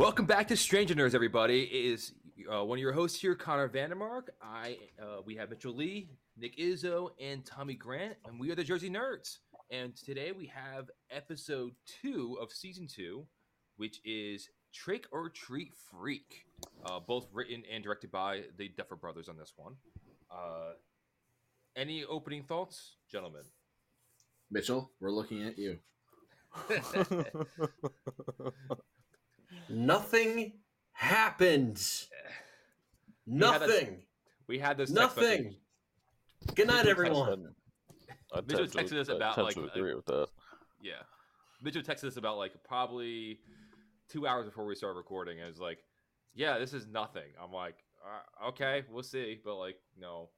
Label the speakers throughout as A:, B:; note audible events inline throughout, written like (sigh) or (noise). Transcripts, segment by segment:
A: Welcome back to Stranger Nerds, everybody. It is uh, one of your hosts here, Connor Vandermark. I uh, we have Mitchell Lee, Nick Izzo, and Tommy Grant, and we are the Jersey Nerds. And today we have episode two of season two, which is Trick or Treat Freak, uh, both written and directed by the Duffer Brothers on this one. Uh, any opening thoughts, gentlemen?
B: Mitchell, we're looking at you. (laughs) (laughs) (laughs)
C: Nothing happened.
A: We had a-
C: Nothing.
A: We had this
C: Nothing. Good night, everyone.
D: I
A: Mitchell
D: tend
A: texted us about, like,
D: agree with that.
A: Yeah. Mitchell texted us about like probably two hours before we started recording. And it was like, yeah, this is nothing. I'm like, uh, okay, we'll see. But like, no,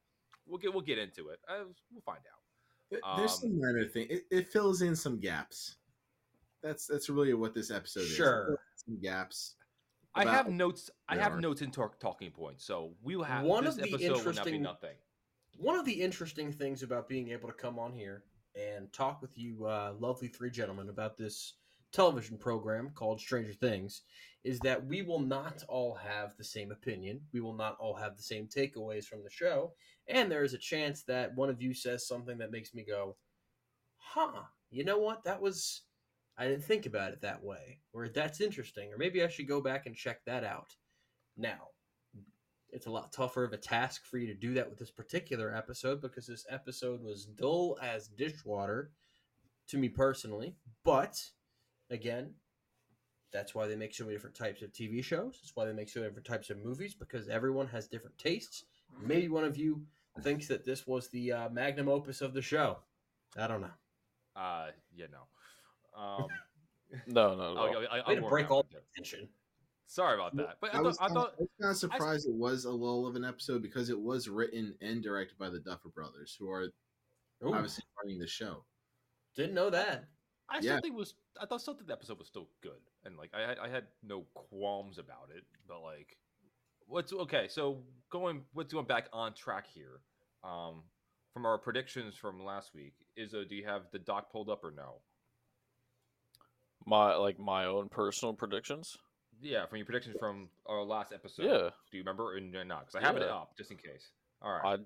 A: we'll get we'll get into it. Uh, we'll find out.
B: There- There's
A: Um,
B: some minor thing. It, it fills in some gaps. That's that's really what this episode is.
C: Sure.
B: Fills in Some gaps.
A: I have notes. I
B: the
A: have
B: arc.
A: notes in talk, talking points. So we will have
C: One
A: this
C: of the
A: episode will not
C: interesting-
A: nothing.
C: One of the interesting things about being able to come on here and talk with you, uh, lovely three gentlemen, about this television program called Stranger Things is that we will not all have the same opinion. We will not all have the same takeaways from the show. And there is a chance that one of you says something that makes me go, huh, you know what? That was, I didn't think about it that way. Or that's interesting. Or maybe I should go back and check that out. Now, it's a lot tougher of a task for you to do that with this particular episode because this episode was dull as dishwater to me personally. But again, that's why they make so many different types of TV shows. That's why they make so many different types of movies because everyone has different tastes. Maybe one of you thinks that this was the uh, magnum opus of the show. I don't know.
A: Uh, yeah, no. Um, (laughs)
D: No, no,
A: oh,
D: no.
A: yeah, I, I,
C: Way to
A: I'll
C: break all
A: up.
C: tension.
A: Sorry about that. But I,
B: I
A: thought,
B: was,
A: I
B: kinda,
A: thought
B: I was kind of surprised it was a lull of an episode because it was written and directed by the Duffer Brothers, who are
C: Ooh,
B: obviously running the show.
C: didn't know that.
A: I still think it was. I thought still think the episode was still good, and like I had, I had no qualms about it. But like, what's okay? So going, what's going back on track here? Um, from our predictions from last week, Izzo, do you have the doc pulled up or no?
D: My like my own personal predictions.
A: Yeah, from your predictions from our last episode.
D: Yeah,
A: Do you remember or not? Because I have it up just in case. All right.
D: I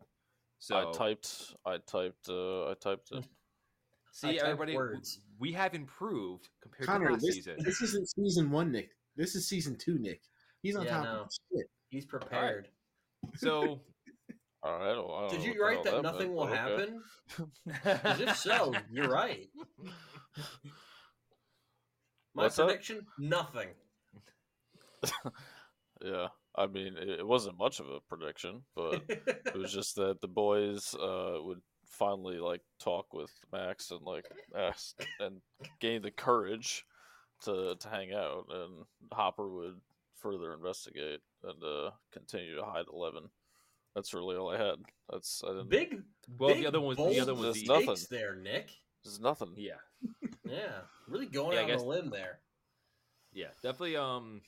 A: so
D: I typed I typed uh, I typed it. (laughs)
A: See
C: typed
A: everybody.
C: words.
A: We have improved compared
B: Connor,
A: to last
B: this,
A: season.
B: this isn't season one, Nick. This is season two, Nick. He's on
C: Yeah,
B: top
C: no.
B: of shit.
C: He's prepared.
A: So
D: All right, (laughs) I don't, I don't
C: Did you write
D: hell
C: that
D: meant,
C: nothing will
D: but okay.
C: happen? (laughs) 'Cause if so, you're right. My
D: What's that?
C: prediction: nothing. (laughs)
D: Yeah, I mean it, it wasn't much of a prediction, but (laughs) it was just that the boys uh, would finally like talk with Max and like ask and gain the courage to to hang out, and Hopper would further investigate and uh, continue to hide Eleven. That's really all I had. That's I didn't.
C: big.
A: Well,
C: big,
A: the other one- the other one was
D: the- nothing.
C: there, Nick.
D: There's nothing.
A: yeah.
C: Yeah, really going
A: Yeah,
C: out
A: guess-
C: on a limb there.
A: Yeah, definitely. Um,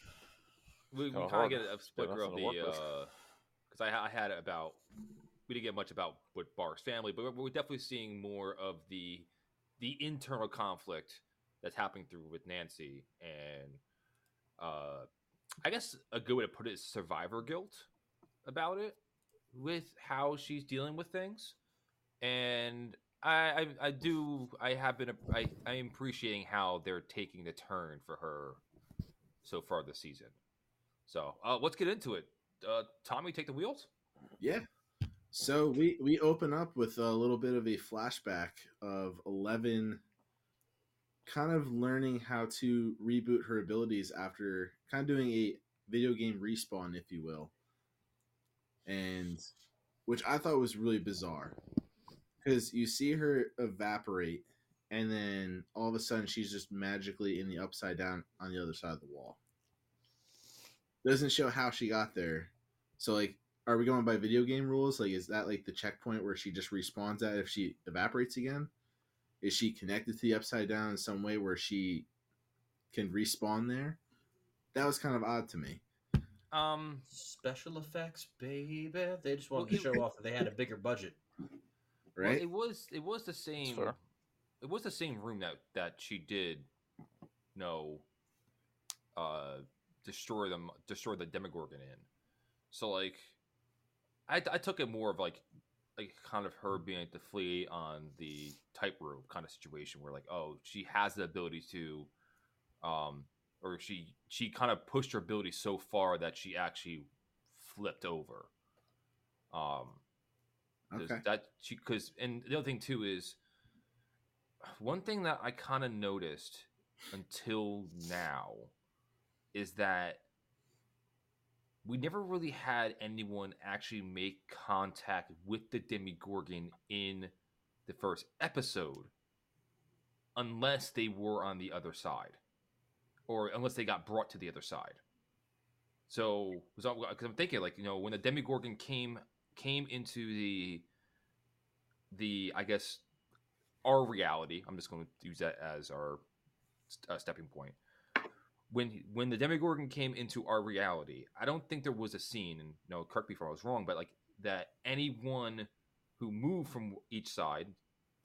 A: we, we
D: Kinda
A: kind of
D: hard.
A: get a splinter
D: nothing
A: of the
D: work with.
A: because I, I had about we didn't get much about with Barb's family, but we're, we're definitely seeing more of the the internal conflict that's happening through with Nancy, and uh, I guess a good way to put it is survivor guilt about it with how she's dealing with things, and I, I, I do I have been I, I am appreciating how they're taking the turn for her so far this season. So uh, let's get into it. Uh, Tommy, take the wheels.
B: Yeah. So we we open up with a little bit of a flashback of Eleven kind of learning how to reboot her abilities after kind of doing a video game respawn, if you will. And which I thought was really bizarre. Because you see her evaporate and then all of a sudden she's just magically in the upside down on the other side of the wall. Doesn't show how she got there. So like are we going by video game rules? Like, is that like the checkpoint where she just respawns at if she evaporates again? Is she connected to the upside down in some way where she can respawn there? That was kind of odd to me.
A: Um,
C: Special effects, baby. They just wanted
A: Well,
C: to show off that they had a bigger budget.
A: Well, it was it was the same. It was the same room that that she did. No. Uh, destroy them, destroy the Demogorgon in. So like, I I took it more of like like kind of her being like the flea on the tightrope kind of situation where like oh she has the ability to um or she she kind of pushed her ability so far that she actually flipped over um
B: Okay.
A: that because and the other thing too is one thing that i kind of noticed until now is that we never really had anyone actually make contact with the Demigorgon in the first episode unless they were on the other side or unless they got brought to the other side. So, because I'm thinking, like you know, when the Demigorgon came came into the the I guess our reality, I'm just going to use that as our uh, stepping point when when the Demigorgon came into our reality, I don't think there was a scene, and no, correct me if I was wrong, but like that anyone who moved from each side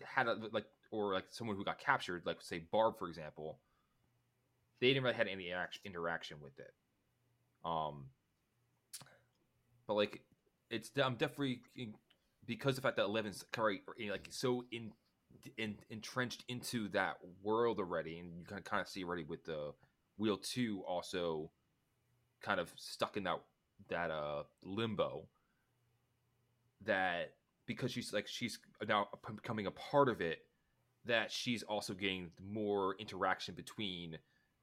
A: had a, like, or like someone who got captured, like say Barb for example, they didn't really had any interaction with it. Um, but like it's I'm definitely because the fact that Eleven's of like so in, in entrenched into that world already, and you can kind of see already with the wheel two also kind of stuck in that that uh limbo that because she's like she's now becoming a part of it that she's also getting more interaction between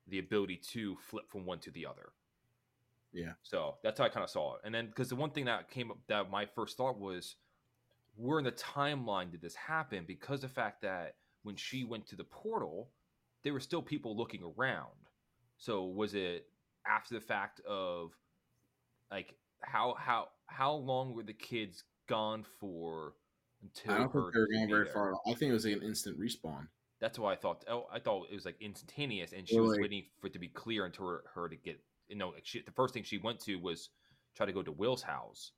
A: the ability to flip from one to the other
B: Yeah.
A: so that's how i kind of saw it and then because the one thing that came up that my first thought was where in the timeline did this happen because the fact that when she went to the portal there were still people looking around so was it after the fact of like how how how long were the kids gone for until
B: I don't
A: her
B: think they were going very far. I think it was like an instant respawn.
A: That's why I thought. Oh, I thought it was like instantaneous, and she
B: Or
A: was
B: like-
A: waiting for it to be clear until her, her to get. You know, she, the first thing she went to was try to go to Will's house.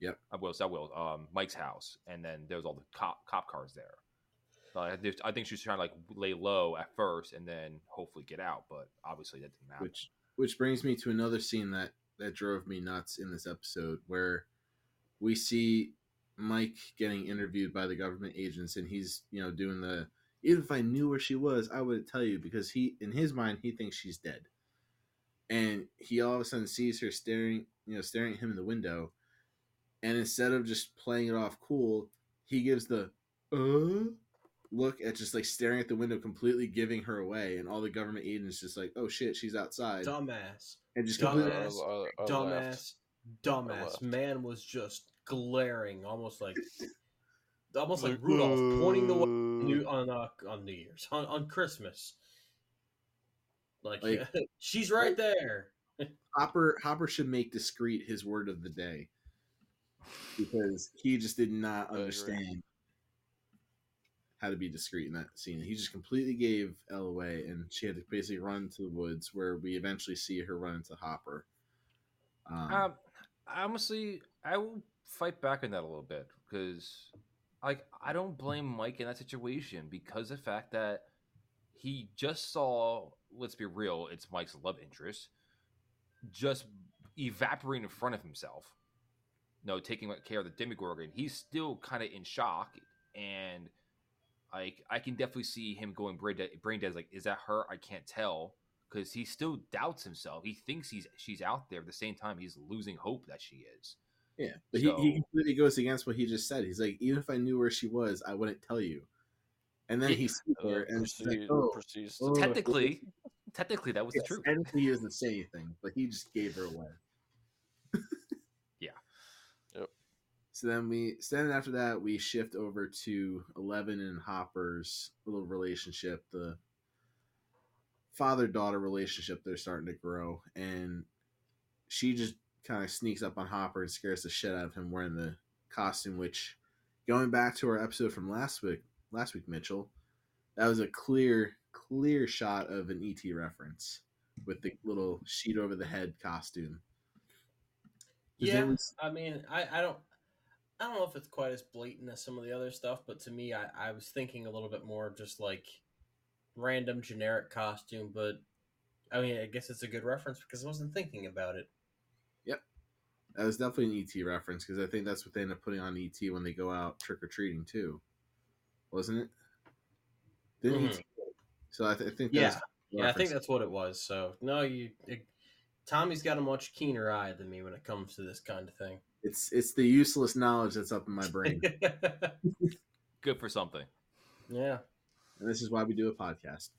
B: Yep.
A: Uh, Will's not Will. Um, Mike's house, and then there was all the cop cop cars there. So I, think she was trying to like lay low at first, and then hopefully get out. But obviously that didn't happen.
B: Which which brings me to another scene that that drove me nuts in this episode where we see Mike getting interviewed by the government agents and he's, you know, doing the even if I knew where she was, I would tell you because he in his mind he thinks she's dead. And he all of a sudden sees her staring, you know, staring at him in the window. And instead of just playing it off cool, he gives the uh look at just like staring at the window, completely giving her away, and all the government agents just like, "Oh shit, she's outside,"
C: Dumbass.
B: and just
C: Dumbass. dumbass. Dumbass. Man was just glaring, almost like almost like Rudolph pointing the way New, on uh, on New Year's on, on Christmas. Like,
B: Like- (laughs)
C: she's right there. (laughs)
B: Hopper Hopper should make discreet his word of the day because he just did not
D: I agree.
B: understand how to be discreet in that scene. He just completely gave Elle away, and she had to basically run to the woods, where we eventually see her run into Hopper. Um,
A: Um, honestly, I will fight back on that a little bit because, like, I don't blame Mike in that situation because the fact that he just saw, let's be real, it's Mike's love interest, just evaporating in front of himself. No, taking care of the Demigorgon, he's still kind of in shock, and like I can definitely see him going brain dead. Brain dead, like, is that her? I can't tell because he still doubts himself. He thinks he's she's out there. At the same time, he's losing hope that she is.
B: yeah, but he, he completely goes against what he just said. He's like, even if I knew where she was, I wouldn't tell you. And then
A: Yeah.
B: he sees her, and she's like, oh,
D: proceeds
B: oh,
A: technically, technically, that was
B: yes,
A: the truth.
B: technically he doesn't say anything, but he just gave her away.
A: Yeah.
D: Yep.
B: So then we, so then after that, we shift over to Eleven and Hopper's little relationship, the father daughter relationship they're starting to grow, and she just kind of sneaks up on Hopper and scares the shit out of him wearing the costume. Which, going back to our episode from last week, last week, Mitchell, that was a clear, clear shot of an ET reference with the little sheet over the head costume.
C: Yeah,
B: we-
C: I mean, I, I don't, I don't know if it's quite as blatant as some of the other stuff, but to me, I, I was thinking a little bit more of just like random generic costume. But I mean, I guess it's a good reference because I wasn't thinking about it.
B: Yep, that was definitely an ET reference because I think that's what they end up putting on ET when they go out trick or treating too, wasn't it? Didn't
C: Mhm.
B: ET? So I, th- I think
C: Yeah.
B: that's
C: Yeah, I think that's what it was. So no, you. It, Tommy's got a much keener eye than me when it comes to this kind of thing.
B: it's it's the useless knowledge that's up in my brain, (laughs)
A: Good for something.
C: yeah.
B: and this is why we do a podcast.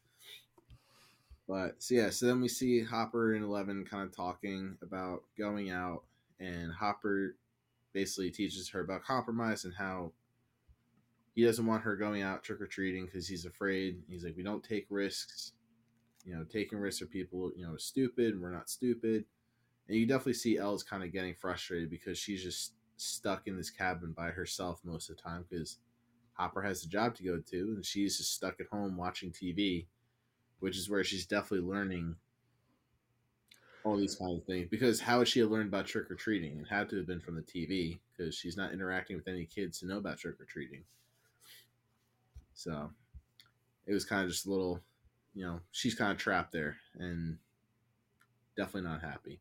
B: But so yeah, so then we see Hopper and Eleven kind of talking about going out, and Hopper basically teaches her about compromise and how he doesn't want her going out trick or treating because he's afraid. He's like, we don't take risks. You know, taking risks for people, you know, stupid. We're not stupid. And you definitely see Elle's kind of getting frustrated because she's just stuck in this cabin by herself most of the time because Hopper has a job to go to and she's just stuck at home watching TV, which is where she's definitely learning all these kind of things. Because how would she have learned about trick or treating? It had to have been from the TV because she's not interacting with any kids to know about trick or treating. So it was kind of just a little, you know, she's kind of trapped there and definitely not happy.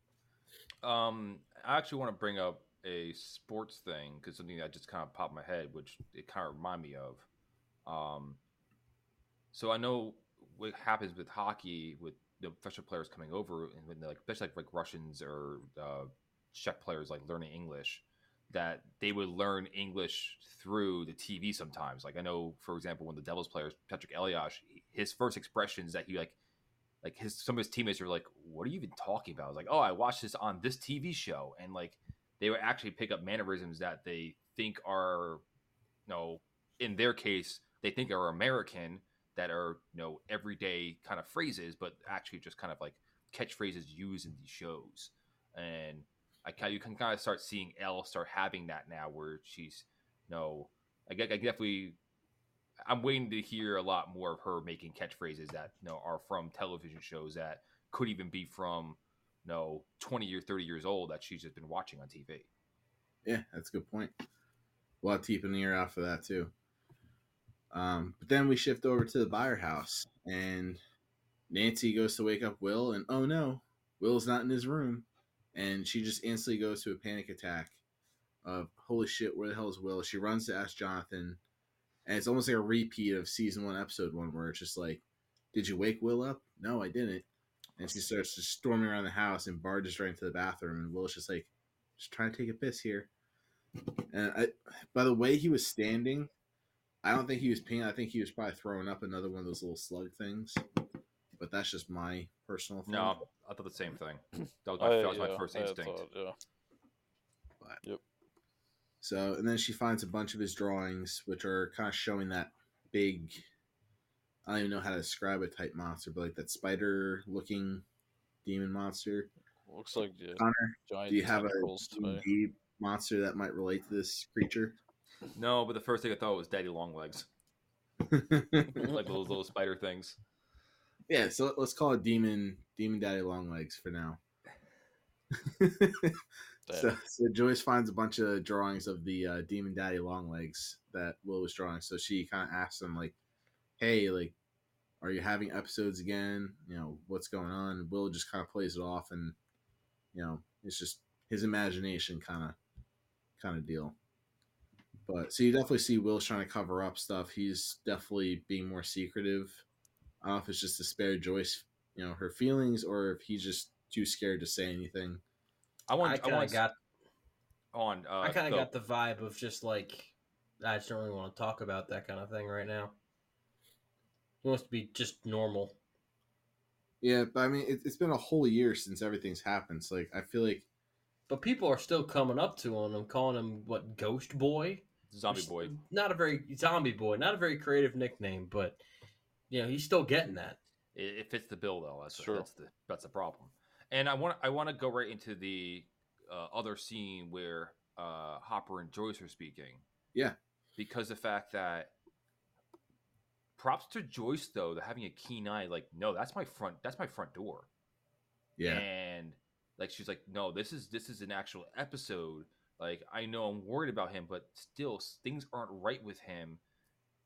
A: Um, I actually want to bring up a sports thing because something that just kind of popped my head, which it kind of remind me of. Um, so I know what happens with hockey with the professional players coming over, and when like, especially like, like Russians or uh, Czech players like learning English, that they would learn English through the TV sometimes. Like I know, for example, when the Devils players Patrik Elias, his first expressions that he like like his some of his teammates are like, "What are you even talking about?" I was like, "Oh, I watched this on this TV show," and like they would actually pick up mannerisms that they think are, you know, in their case, they think are American that are you know everyday kind of phrases, but actually just kind of like catchphrases used in these shows, and I you can kind of start seeing Elle start having that now, where she's, you know, I I definitely I'm waiting to hear a lot more of her making catchphrases that you know are from television shows that could even be from you know 20 or 30 years old that she's just been watching on TV.
B: Yeah, that's a good point. We'll have to keep an ear out for that too. Um, but then we shift over to the Byers house, and Nancy goes to wake up Will, and oh no, Will's not in his room, and she just instantly goes to a panic attack of holy shit, where the hell is Will? She runs to ask Jonathan, and it's almost like a repeat of season one, episode one, where it's just like, "Did you wake Will up? No, I didn't." And she starts just storming around the house and barges right into the bathroom, and Will's just like, "Just trying to take a piss here." And I, by the way he was standing, I don't think he was peeing. I think he was probably throwing up another one of those little slug things. But that's just my personal thing.
A: No, I thought the same thing. (clears throat) That was my,
D: I-
A: that was my first
D: I
A: instinct.
D: thought, yeah.
B: So, and then she finds a bunch of his drawings, which are kind of showing that big. I don't even know how to describe a type monster, but like that spider-looking demon monster.
D: Looks like yeah,
B: Connor,
D: giant
B: do you have a
D: tentacles to me.
B: D&D monster that might relate to this creature?
A: No, but the first thing I thought was Daddy Longlegs, (laughs) like those little spider things.
B: Yeah, so let's call it demon demon daddy long legs for now. (laughs) so, so Joyce finds a bunch of drawings of the uh, demon daddy long legs that Will was drawing. So she kind of asks him like, "Hey, like, are you having episodes again? You know, what's going on?" And Will just kind of plays it off, and you know, it's just his imagination kind of kind of deal. But so you definitely see Will's trying to cover up stuff. He's definitely being more secretive. I don't know if it's just to spare Joyce, you know, her feelings, or if he's just too scared to say anything.
A: I want.
C: I
A: I,
C: kind
A: want
C: of got
A: on. Uh,
C: I kind of got the vibe of just like I just don't really want to talk about that kind of thing right now. He wants to be just normal.
B: Yeah, but I mean, it, it's been a whole year since everything's happened. So like, I feel like
C: But people are still coming up to him and calling him what Ghost Boy,
A: zombie boy.
C: Not a very Zombie Boy, not a very creative nickname, but you know he's still getting that.
A: It, it fits the bill though. That's,
D: Sure.
A: that's the that's the problem. And I want I want to go right into the uh, other scene where uh, Hopper and Joyce are speaking.
B: Yeah.
A: Because the fact that props to Joyce though, to having a keen eye. Like, no, that's my front. That's my front door.
B: yeah,
A: And like she's like, no, this is this is an actual episode. Like I know I'm worried about him, but still things aren't right with him.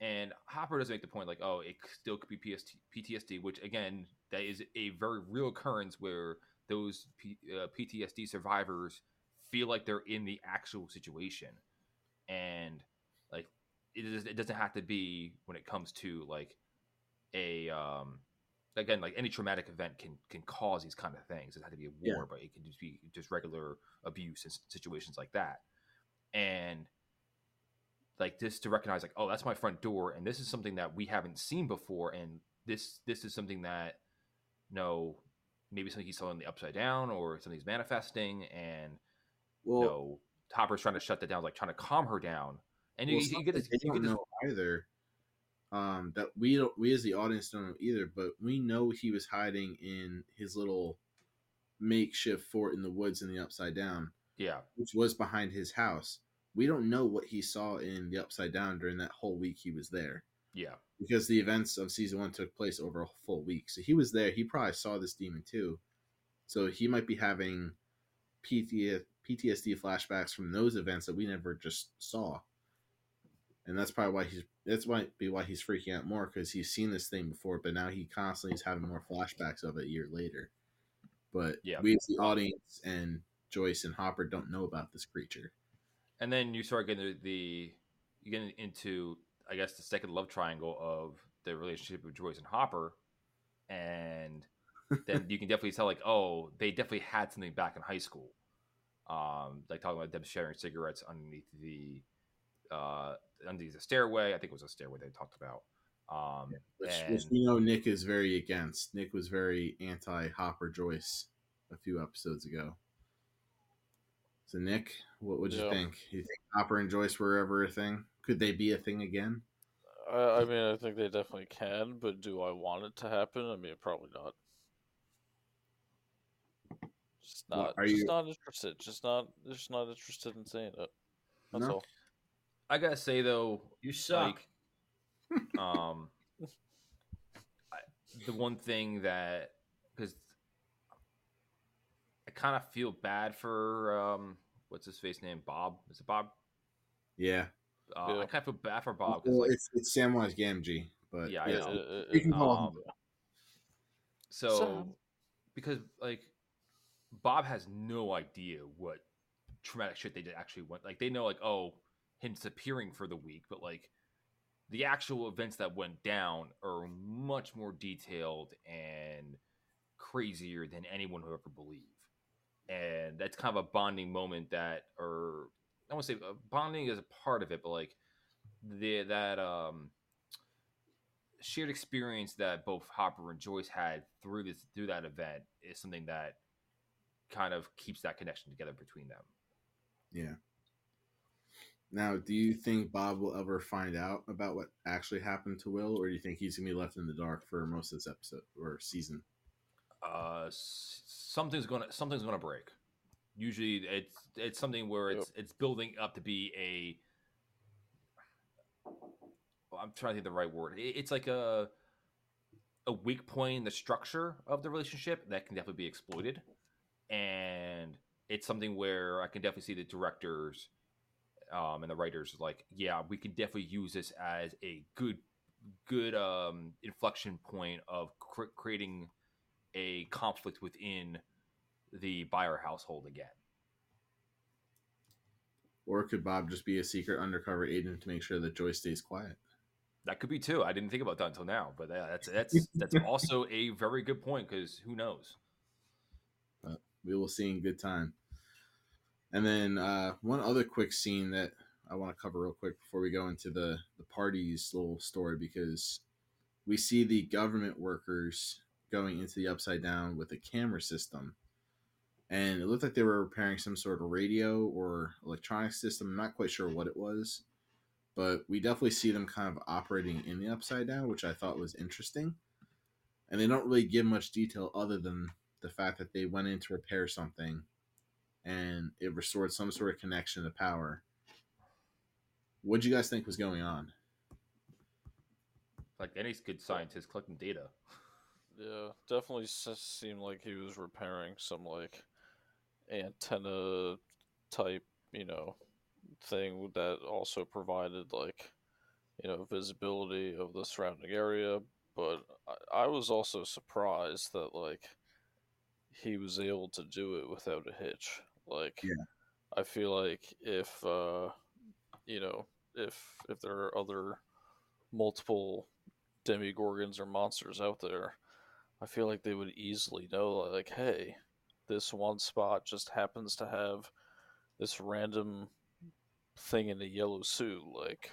A: And Hopper doesn't make the point like, oh, it still could be PST, PTSD, which again, that is a very real occurrence where those P, uh, PTSD survivors feel like they're in the actual situation, and like it, is, it doesn't have to be when it comes to like a um again like any traumatic event can can cause these kind of things. It has to be a war,
B: Yeah.
A: but it can just be just regular abuse and situations like that, and like this to recognize like oh that's my front door and this is something that we haven't seen before and this this is something that you know maybe something he's in the upside down or something he's manifesting and
B: Well,
A: you know Hopper's trying to shut that down like trying to calm her down and you,
B: well,
A: you get this, you get
B: don't
A: this
B: know either. Um, that we don't, we as the audience don't know either, but we know he was hiding in his little makeshift fort in the woods in the Upside Down,
A: yeah
B: which was behind his house. We don't know what he saw in the Upside Down during that whole week he was there,
A: yeah
B: because the events of season one took place over a full week. So he was there. He probably saw this demon too. So he might be having PTSD flashbacks from those events that we never just saw. And that's probably why he's that's might be why he's freaking out more because he's seen this thing before, but now he constantly is having more flashbacks of it a year later. But
A: Yeah.
B: we as the audience and Joyce and Hopper don't know about this creature.
A: And then you start getting the, the you get into I guess the second love triangle of the relationship with Joyce and Hopper, and (laughs) then you can definitely tell like oh they definitely had something back in high school, um like talking about them sharing cigarettes underneath the uh underneath the stairway I think it was a stairway they talked about um
B: Which, which
A: and
B: we know Nick is very against. Nick was very anti Hopper Joyce a few episodes ago. So Nick, what would you
D: Yeah.
B: think? You think Hopper and Joyce were ever a thing? Could they be a thing again?
D: I, I mean, I think they definitely can, but do I want it to happen? I mean, probably not. Just
B: Well,
D: not.
B: are
D: just
B: you-
D: not interested. Just not. Just not interested in seeing it. That's
B: No?
D: all.
A: I gotta say though
C: You suck.
A: Like, (laughs) um, I, the one thing that because I kind of feel bad for um, what's his face name? Bob. Is it Bob?
B: Yeah.
A: Uh,
D: Yeah.
A: I kind of feel bad for Bob because
B: Well,
A: like,
B: it's it's Samwise Gamgee, but
A: Yeah,
B: yeah,
A: I know.
D: It- it-
B: you can call him.
A: um, so because like Bob has no idea what traumatic shit they did actually went like they know like oh him disappearing for the week but like the actual events that went down are much more detailed and crazier than anyone would ever believe and that's kind of a bonding moment that or i want to say uh, bonding is a part of it but like the that um shared experience that both hopper and joyce had through this through that event is something that kind of keeps that connection together between them
B: yeah. Now, do you think Bob will ever find out about what actually happened to Will, or do you think he's gonna be left in the dark for most of this episode or season?
A: Uh something's gonna something's gonna break. Usually it's it's something where it's it's building up to be a well, i'm trying to think of the right word. It- it's like a a weak point in the structure of the relationship that can definitely be exploited. And it's something where i can definitely see the directors um, and the writers like yeah we can definitely use this as a good good um, inflection point of cr- creating a conflict within the Byers household again.
B: Or could Bob just be a secret undercover agent to make sure that Joyce stays quiet?
A: That could be too. I didn't think about that until now, but uh, that's that's (laughs) that's also a very good point because who knows?
B: we will see in good time. And then uh, one other quick scene that I want to cover real quick before we go into the the party's little story because we see the government workers going into the upside down with a camera system, and it looked like they were repairing some sort of radio or electronic system. I'm not quite sure what it was, but we definitely see them kind of operating in the upside down, which I thought was interesting. And they don't really give much detail other than the fact that they went in to repair something and it restored some sort of connection to power. What do you guys think was going on?
A: Like any good scientist collecting data. (laughs)
D: Yeah, definitely seemed like he was repairing some like antenna type, you know, thing that also provided like you know, visibility of the surrounding area. But I, I was also surprised that like he was able to do it without a hitch. Like,
B: Yeah.
D: I feel like if uh, you know, if if there are other multiple demigorgons or monsters out there, I feel like they would easily know, like, hey, this one spot just happens to have this random thing in a yellow suit. Like,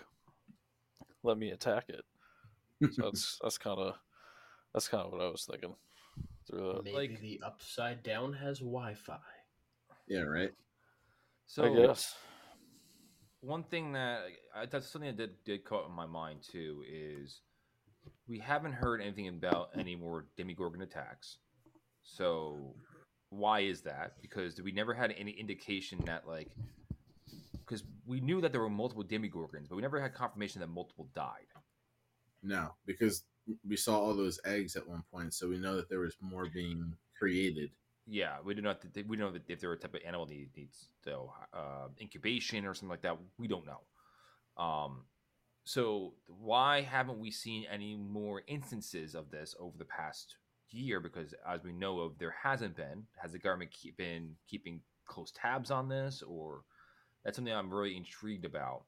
D: let me attack it. So that's (laughs) that's kind of that's kind of what I was thinking through that.
C: Maybe
A: like-
C: the upside down has Wi-Fi.
B: yeah, right.
A: So
D: I guess.
A: one thing that I, that's something that did, did caught in my mind too is we haven't heard anything about any more demigorgon attacks. So why is that? Because we never had any indication that like because we knew that there were multiple demigorgons, but we never had confirmation that multiple died.
B: No, because we saw all those eggs at one point, so we know that there was more being created.
A: Yeah, we do not. We don't know that if they're a type of animal that needs so uh, incubation or something like that. We don't know. Um, so why haven't we seen any more instances of this over the past year? Because as we know of, there hasn't been. Has the government keep, been keeping close tabs on this, or that's something I'm really intrigued about.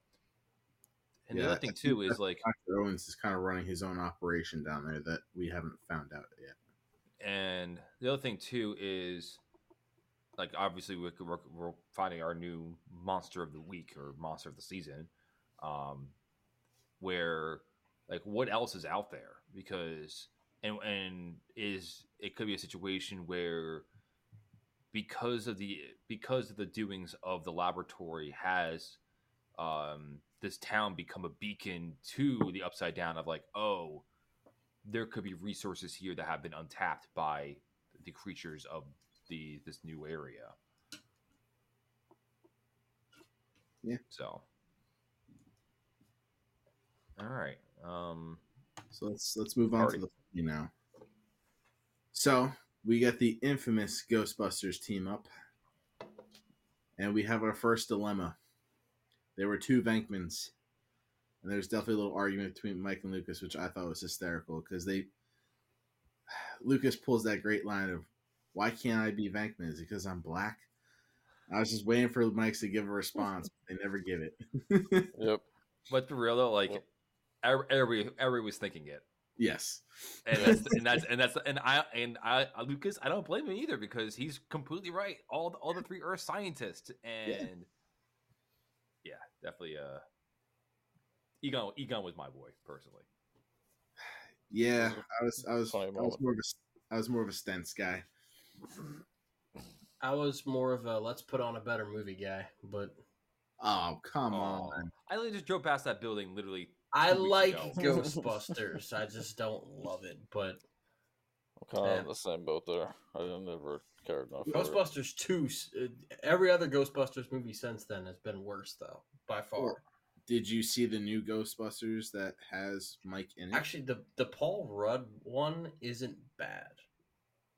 A: And the other thing too is like
B: Dr. Owens is kind of running his own operation down there that we haven't found out yet.
A: And the other thing too is, like, obviously we're, we're, we're finding our new monster of the week or monster of the season, um, where like what else is out there? Because and and is it could be a situation where because of the because of the doings of the laboratory has um this town become a beacon to the upside down of like oh there could be resources here that have been untapped by the creatures of the this new area.
B: Yeah.
A: So. All right. Um.
B: So let's let's move on
A: Alrighty.
B: to the you now. So we get the infamous Ghostbusters team up, and we have our first dilemma. There were two Venkmans, and there's definitely a little argument between Mike and Lucas, which I thought was hysterical because they (sighs) Lucas pulls that great line of, "Why can't I be Venkman? Is it because I'm black?" I was just waiting for Mike to give a response, but they never give it. (laughs)
D: Yep.
A: But for real though, like
D: Yep.
A: Every every, every was thinking it,
B: yes,
A: and that's and that's and that's and I and I Lucas, I don't blame him either because he's completely right. All the, all the three Earth scientists, and yeah, definitely. Uh, Egon Egon was my boy personally.
B: Yeah, I was I was I was more of a I was more of a Stantz guy.
C: I was more of a let's put on a better movie guy, but
B: Oh come
A: Aw.
B: on!
A: I literally just drove past that building literally.
C: I like
A: ago.
C: Ghostbusters. I (laughs) just don't love it. But
D: I'm kind of
C: Yeah.
D: in the same boat there. I never cared ever care enough. for.
C: Ghostbusters two, uh, every other Ghostbusters movie since then has been worse though, by far.
B: Did you see the new Ghostbusters that has Mike in it?
C: Actually, the the Paul Rudd one isn't bad.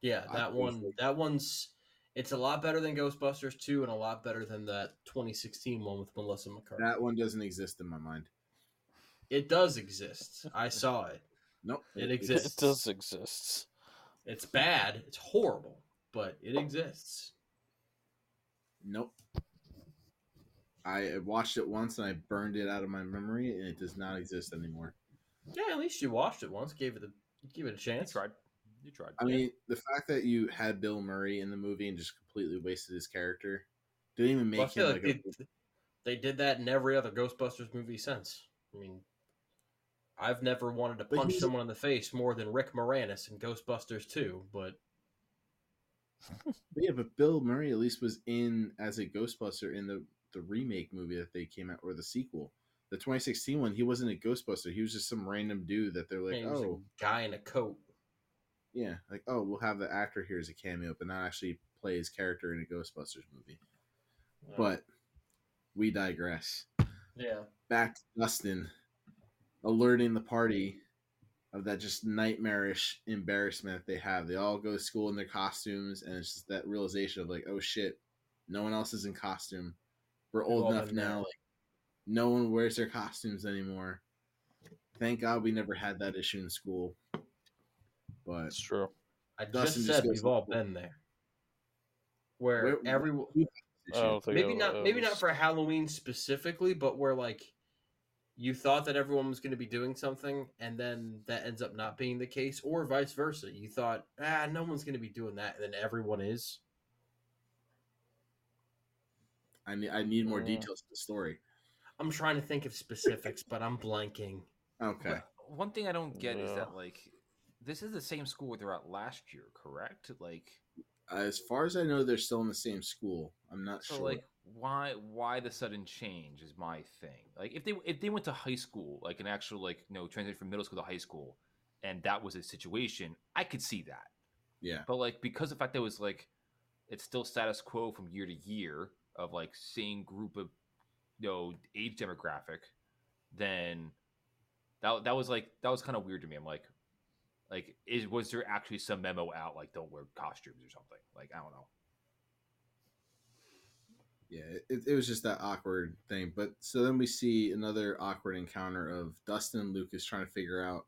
C: Yeah, that
B: think
C: one.
B: so.
C: That one's. It's a lot better than Ghostbusters two, and a lot better than that 2016 one with Melissa McCarthy.
B: that one doesn't exist in my mind.
C: It does exist. I saw it.
B: Nope,
C: It exists.
D: It does exist.
C: It's bad. It's horrible, but it exists.
B: Nope. I watched it once and I burned it out of my memory, and it does not exist anymore.
C: Yeah, at least you watched it once. Gave it a gave it a
A: You
C: chance.
A: tried. You tried.
B: I mean, the fact that you had Bill Murray in the movie and just completely wasted his character didn't even make
C: Well, I feel
B: him
C: like
B: like,
C: they,
B: a,
C: they did that in every other Ghostbusters movie since. I mean, I've never wanted to punch someone in the face more than Rick Moranis in Ghostbusters 2, (laughs) but
B: yeah, but Bill Murray at least was in as a Ghostbuster in the the remake movie that they came out or the sequel. The 2016 one, he wasn't a Ghostbuster. He was just some random dude that they're like, oh,
C: a guy in a coat.
B: yeah, like oh, we'll have the actor here as a cameo, but not actually play his character in a Ghostbusters movie. But we digress.
C: yeah,
B: Back to Dustin alerting the party of that just nightmarish embarrassment that they have. They all go to school in their costumes, and it's just that realization of like, oh shit, no one else is in costume. We're
C: We've
B: old enough now, like no one wears their costumes anymore. thank God we never had that issue in school. But
D: That's true.
C: I
B: Dustin
C: just
B: just
C: said
B: goes
C: we've all
B: school.
C: been there, where
B: Where-
C: everyone
D: I don't think
C: maybe not maybe not for Halloween specifically, but where like you thought that everyone was going to be doing something, and then that ends up not being the case, or vice versa. You thought, ah, no one's going to be doing that, and then everyone is.
B: I need I need more
D: Mm.
B: details to the story.
C: I'm trying to think of specifics, but I'm blanking.
B: Okay.
A: But one thing I don't get is that like this is the same school where they're at last year, correct? Like
B: As far as I know, they're still in the same school. I'm not
A: so
B: sure.
A: like why why the sudden change is my thing. Like if they if they went to high school, like an actual like you know transition from middle school to high school, and that was a situation, I could see that.
B: yeah.
A: But like because of the fact that it was like it's still status quo from year to year of like same group of you know age demographic, then that that was like that was kind of weird to me. I'm like like is was there actually some memo out like don't wear costumes or something? Like I don't know.
B: Yeah, it, it was just that awkward thing. But so then we see another awkward encounter of Dustin and Lucas trying to figure out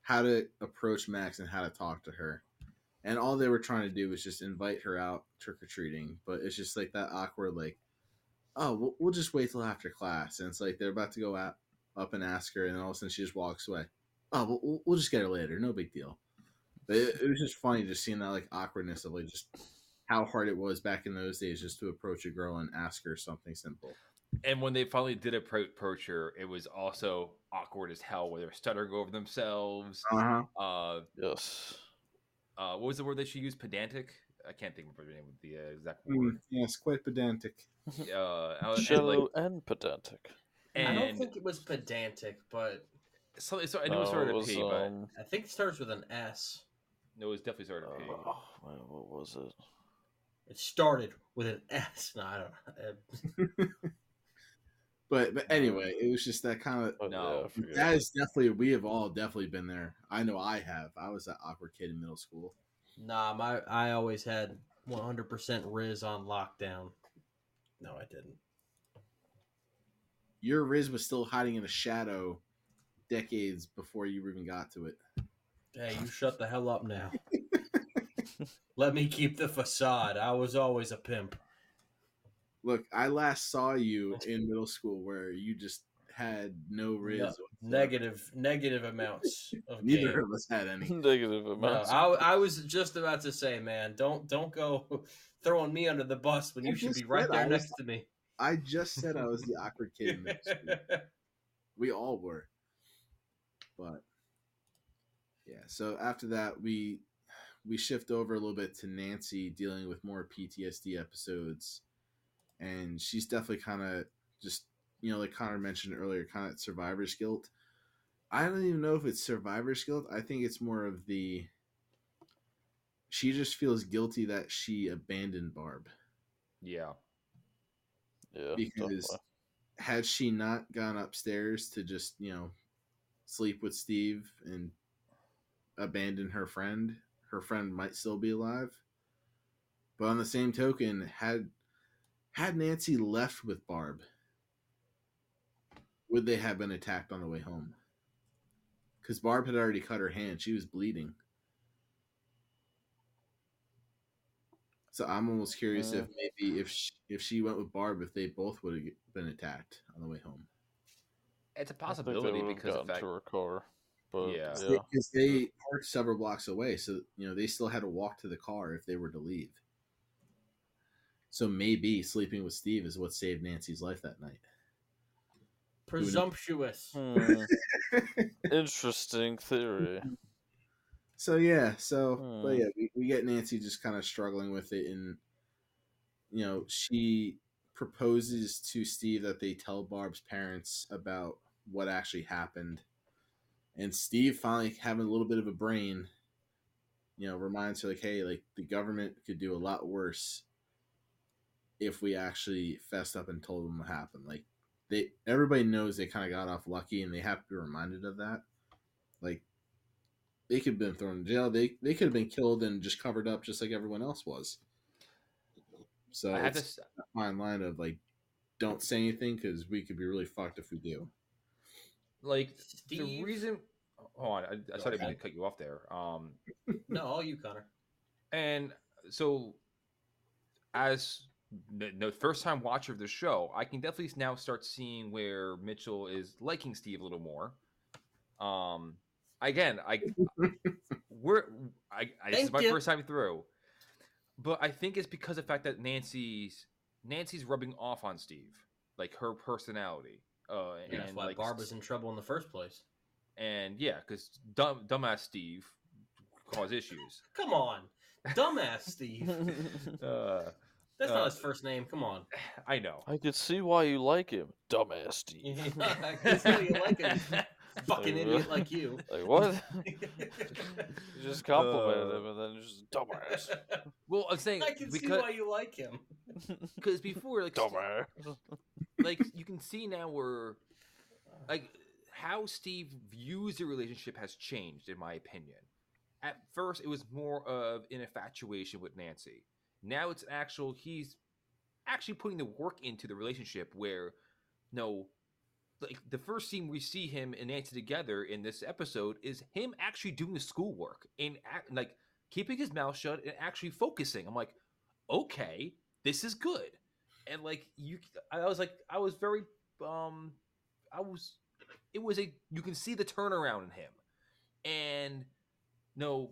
B: how to approach Max and how to talk to her. And all they were trying to do was just invite her out trick or treating. But it's just like that awkward, like, oh, we'll, we'll just wait till after class. And it's like they're about to go out, up and ask her, and then all of a sudden she just walks away. Oh, we'll- we'll, just get her later. No big deal. But it, it was just funny just seeing that like awkwardness of like just how hard it was back in those days just to approach a girl and ask her something simple.
A: And when they finally did approach her, it was also awkward as hell, where they were stuttering over themselves.
B: Uh-huh.
A: Uh,
D: Yes.
A: uh, what was the word that she used? Pedantic. I can't think of the name of the uh, exact
B: Mm,
A: word.
B: yes, quite pedantic. (laughs)
A: Uh, and,
D: Shallow
A: like,
D: and pedantic.
A: and
C: I don't think it was pedantic, but
A: so, so I know it started with
D: was,
A: P, but
D: um,
C: I think it starts with an S.
A: no, it was definitely started with P.
D: oh, man, what was it?
C: It started with an S. No, I don't. Uh, (laughs)
B: But but anyway, it was just that kind of
D: Oh,
A: No.
D: yeah,
B: that is definitely we have all definitely been there. I know I have. I was that awkward kid in middle school.
C: Nah, my I always had 100% Riz on lockdown. No, I didn't.
B: Your Riz was still hiding in a shadow decades before you even got to it.
C: Hey, you shut the hell up now. (laughs) Let me keep the facade. I was always a pimp.
B: Look, I last saw you in middle school where you just had no Riz.
C: No. Negative, negative amounts of (laughs)
B: Neither
C: game.
B: of us had any. (laughs)
D: Negative
C: No,
D: amounts.
C: I, I was just about to say, man, don't don't go (laughs) throwing me under the bus when
B: I
C: you should be right there
B: was-
C: next to me.
B: I just said I was the awkward kid in middle school. we all were but yeah so after that we we shift over a little bit to nancy dealing with more ptsd episodes. And she's definitely kind of just you know like connor mentioned earlier kind of survivor's guilt. I don't even know if it's survivor's guilt. I think it's more of the she just feels guilty that she abandoned barb.
A: Yeah,
D: yeah,
B: because
D: definitely.
B: had she not gone upstairs to just you know sleep with steve and abandon her friend her friend might still be alive. But on the same token had had nancy left with barb would they have been attacked on the way home? Because barb had already cut her hand. She was bleeding. So i'm almost curious if uh, maybe if she, if she went with barb if they both would have been attacked on the way home.
A: It's a
D: I think they
A: possibility because of the fact.
D: to her car, but
A: Yeah.
D: yeah,
B: because they parked several blocks away, so you know they still had to walk to the car if they were to leave. So maybe sleeping with Steve is what saved Nancy's life that night.
C: Presumptuous.
D: Hmm. (laughs) Interesting theory.
B: So yeah, so but
D: Hmm.
B: yeah, we, we get Nancy just kind of struggling with it, and you know she proposes to Steve that they tell Barb's parents about what actually happened, and Steve finally having a little bit of a brain, you know, reminds her like, hey, like the government could do a lot worse if we actually fessed up and told them what happened. Like they, everybody knows they kind of got off lucky, and they have to be reminded of that. Like they could have been thrown in jail. They they could have been killed and just covered up, just like everyone else was. So
A: I have
B: it's a fine line of like, don't say anything because we could be really fucked if we do.
A: Like the reason. Hold on, I, thought I
C: Go
A: started to cut you off there. Um, (laughs)
C: No, all you, Connor.
A: and so as the, the first time watcher of the show, I can definitely now start seeing where Mitchell is liking Steve a little more. Um, again, I (laughs) we're I, I this is my
C: you.
A: first time through, but I think it's because of the fact that Nancy's Nancy's rubbing off on Steve, like her personality. Uh,
C: And that's why
A: like
C: Barb was in trouble in the first place.
A: and yeah, because dumb dumbass Steve caused issues. (laughs)
C: Come on, dumbass Steve. (laughs) (laughs)
A: Uh,
C: That's
A: Uh,
C: not his first name. Come on.
A: I know.
D: I could see why you like him, dumbass Steve.
C: That's how you like him. Fucking idiot like you.
D: Like what? you just complimented
A: Uh,
D: him and then just dumbass,
A: Well, I'm saying
C: I can see why you like him.
A: because before like
D: dumbass.
A: Like (laughs) you can see now where like how Steve views the relationship has changed in my opinion. At first it was more of an infatuation with Nancy. Now it's actual he's actually putting the work into the relationship where no like the first scene we see him and Nancy together in this episode is him actually doing the schoolwork and like keeping his mouth shut and actually focusing. I'm like, okay, this is good. And like you, I was like, I was very, um, I was, it was a, you can see the turnaround in him, and no,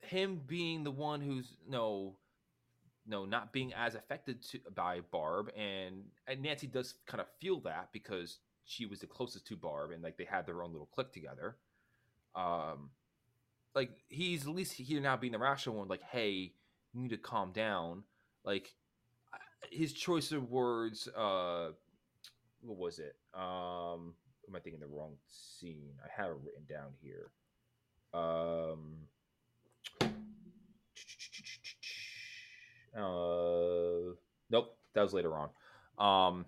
A: him being the one who's no, no, not being as affected to, by Barb, and, and Nancy does kind of feel that because she was the closest to Barb, and like they had their own little clique together. Um, like he's at least here now being the rational one, like, hey, you need to calm down. Like his choice of words, uh, what was it? Um, am I thinking the wrong scene? I have it written down here. Um, (tsk) uh, nope, that was later on. Um,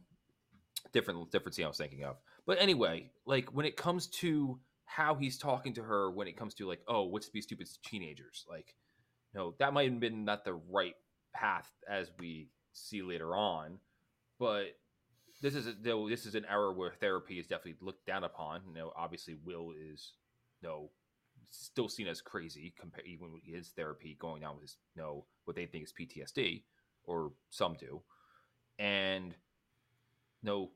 A: different, different scene I was thinking of. But anyway, like when it comes to how he's talking to her, when it comes to like, oh, what's to be stupid teenagers, like, no, that might have been not the right path as we see later on, but this is a, though this is an era where therapy is definitely looked down upon. You know, obviously Will is you know still seen as crazy compared even with his therapy going on with his you know what they think is PTSD or some do, and no.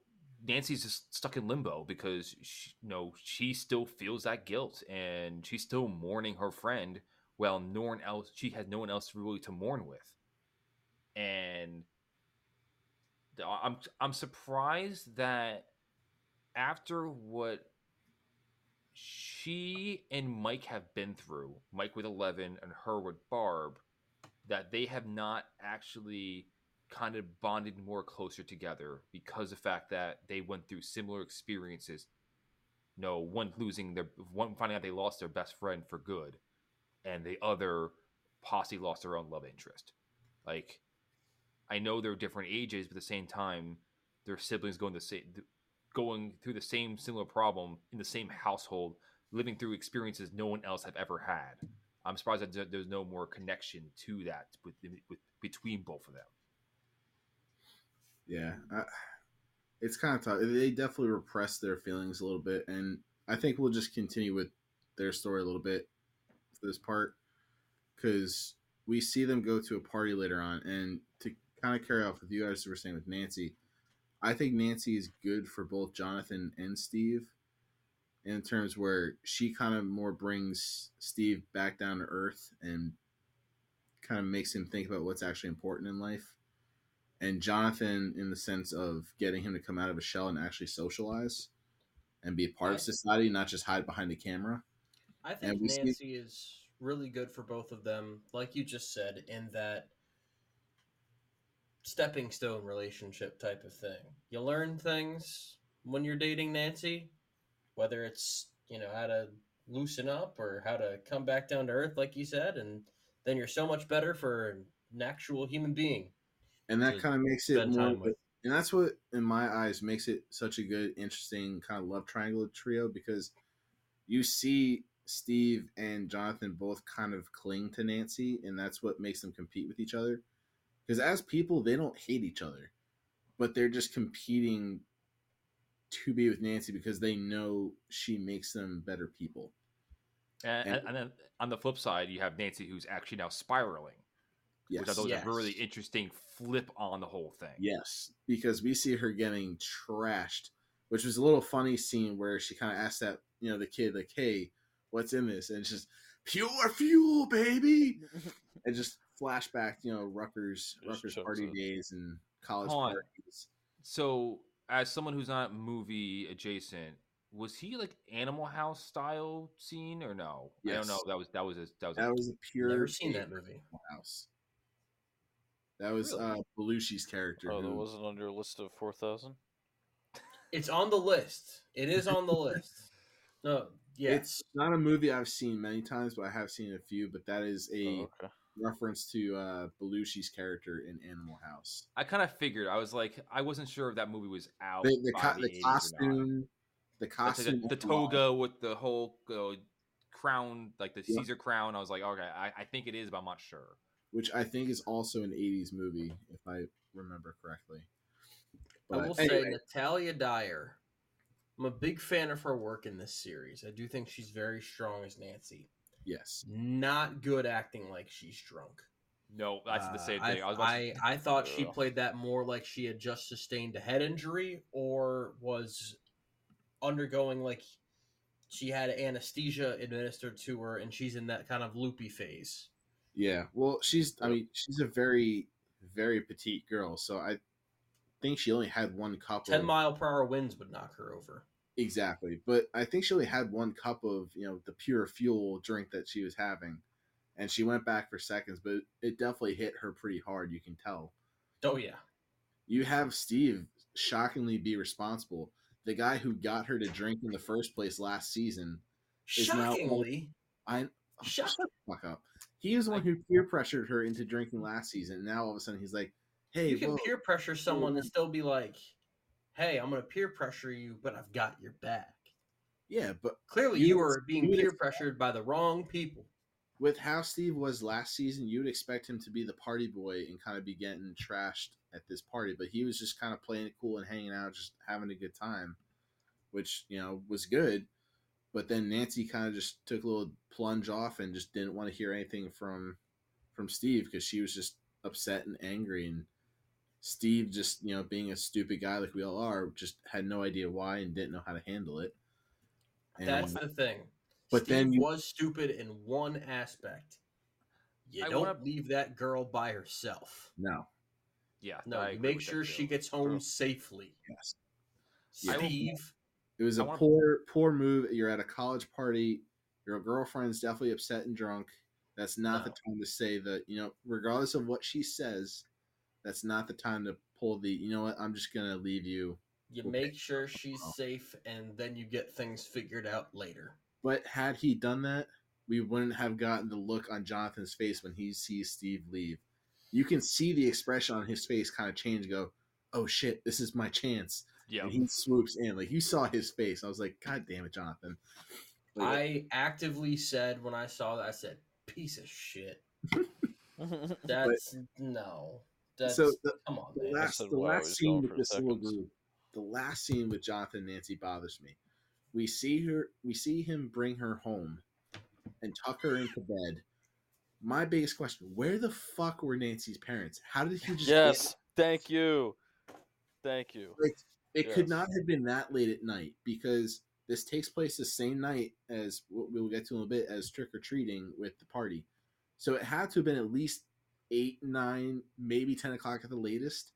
A: Nancy's just stuck in limbo because she, you know she still feels that guilt and she's still mourning her friend while no one else she has no one else really to mourn with and i'm i'm surprised that after what she and mike have been through mike with 11 and her with barb that they have not actually kind of bonded more closer together because of the fact that they went through similar experiences no one losing their one finding out they lost their best friend for good and the other posse lost their own love interest. Like, I know they're different ages, but at the same time, their siblings going the same, going through the same similar problem in the same household, living through experiences no one else have ever had. I'm surprised that there's no more connection to that with, with between both of them.
B: Yeah, I, it's kind of tough. They definitely repress their feelings a little bit, and I think we'll just continue with their story a little bit for this part because we see them go to a party later on, and to kind of carry off with you guys who were saying with Nancy, I think Nancy is good for both Jonathan and Steve in terms where she kind of more brings Steve back down to earth and kind of makes him think about what's actually important in life and Jonathan in the sense of getting him to come out of a shell and actually socialize and be a part of
C: I-
B: society, not just hide behind the camera.
C: I think
B: And see-
C: Nancy is really good for both of them, like you just said, in that stepping stone relationship type of thing. You learn things when you're dating Nancy, whether it's, you know, how to loosen up or how to come back down to earth, like you said, and then you're so much better for an actual human being.
B: And that kind of makes it more, and that's what, in my eyes, makes it such a good, interesting kind of love triangle trio because you see Steve and Jonathan both kind of cling to Nancy, and that's what makes them compete with each other. Because as people, they don't hate each other, but they're just competing to be with Nancy because they know she makes them better people.
A: And,
B: And-
A: and, and then on the flip side, you have Nancy who's actually now spiraling,
B: Yes.
A: which I thought was a really interesting flip on the whole thing.
B: Yes, because we see her getting trashed, which was a little funny scene where she kind of asked that you know the kid like, "Hey, what's in this?" and it's just pure fuel, baby, (laughs) and just flashback, you know, Rutgers
D: Just
B: Rutgers party
D: it.
B: days and college
A: Hold on.
B: parties.
A: So, as someone who's not movie adjacent, was he like Animal House style scene or no? I don't know. That was that was a, that was. a-
B: That was a pure
C: Never seen that movie.
B: on House. That was
A: Really?
B: uh Belushi's character.
D: Oh, that wasn't under your list of four thousand.
C: It's on the list. It is on the list. (laughs) No, yeah.
B: It's not a movie I've seen many times, but I have seen a few. But that is a
D: Oh, okay.
B: Reference to uh, Belushi's character in Animal House.
A: I kind of figured. I was like, I wasn't sure if that movie was out.
B: The, the,
A: by
B: co-
A: the,
B: the
A: 80s or not.
B: costume, the costume,
A: like the, the
B: overall,
A: toga with the whole uh, crown, like the
B: Yeah.
A: Caesar crown. I was like, okay, I, I think it is, but I'm not sure.
B: which I think is also an '80s movie, if I remember correctly.
C: I will
B: But
C: say Natalia Dyer. I'm a big fan of her work in this series. I do think she's very strong as Nancy.
B: Yes,
C: Not good acting like she's drunk.
A: No, that's the
C: Uh,
A: same
C: I,
A: thing. I, was about to-
C: I, I thought she played that more like she had just sustained a head injury or was undergoing like she had anesthesia administered to her and she's in that kind of loopy phase.
B: yeah. Well, she's. I mean, she's a very, very petite girl, so I think she only had one couple.
C: 10 mile per hour winds would knock her over.
B: Exactly, but I think she only had one cup of you know the pure fuel drink that she was having, and she went back for seconds, but it definitely hit her pretty hard. You can tell.
C: Oh, yeah.
B: You have Steve shockingly be responsible. The guy who got her to drink in the first place last season. Is now-
C: Shockingly.
B: I oh,
C: Shut
B: the fuck up. He was the one who peer pressured her into drinking last season. And now all of a sudden he's like, "Hey,
C: you can
B: whoa,
C: peer pressure someone and still be like, hey, I'm going to peer pressure you, but I've got your back.
B: yeah." But
C: Clearly,
B: You
C: you were being peer pressured by the wrong people.
B: with how Steve was last season, you'd expect him to be the party boy and kind of be getting trashed at this party, but he was just kind of playing it cool and hanging out, just having a good time, which you know was good. But then Nancy kind of just took a little plunge off and just didn't want to hear anything from from Steve because she was just upset and angry and Steve just you know being a stupid guy like we all are just had no idea why and didn't know how to handle it. And
C: That's the thing.
B: But
C: Steve
B: then you-
C: was stupid in one aspect. You
A: I
C: don't
A: wanna-
C: leave that girl by herself.
B: no,
A: yeah,
C: No, you make sure she gets home
A: True.
C: safely.
B: yes.
C: Steve,
B: It was a
A: wanna-
B: poor, poor move. You're at a college party. Your girlfriend's definitely upset and drunk. That's not the time to say that. You know, regardless of what she says, that's not the time to pull the. You know what? I'm just gonna leave you.
C: you
B: Okay.
C: make sure she's
B: Oh.
C: safe, and then you get things figured out later.
B: But had he done that, we wouldn't have gotten the look on Jonathan's face when he sees Steve leave. You can see the expression on his face kind of change. Go, oh shit, this is my chance.
A: Yeah,
B: And he swoops in. Like you saw his face. I was like, God damn it, Jonathan. But yeah.
C: I actively said when I saw that, I said, "Piece of shit." (laughs) That's no. That's
B: so the,
C: come on,
B: the
C: man.
B: last, the last scene with
D: for
B: this little group, the last scene with Jonathan and Nancy bothers me. We see her, we see him bring her home and tuck her into bed. My biggest question: Where the fuck were Nancy's parents? How did he just?
D: yes, thank you, thank you.
B: Like, it could not have been that late at night because this takes place the same night as what we'll get to in a bit as trick or treating with the party. So it had to have been at least eight, nine, maybe ten o'clock at the latest.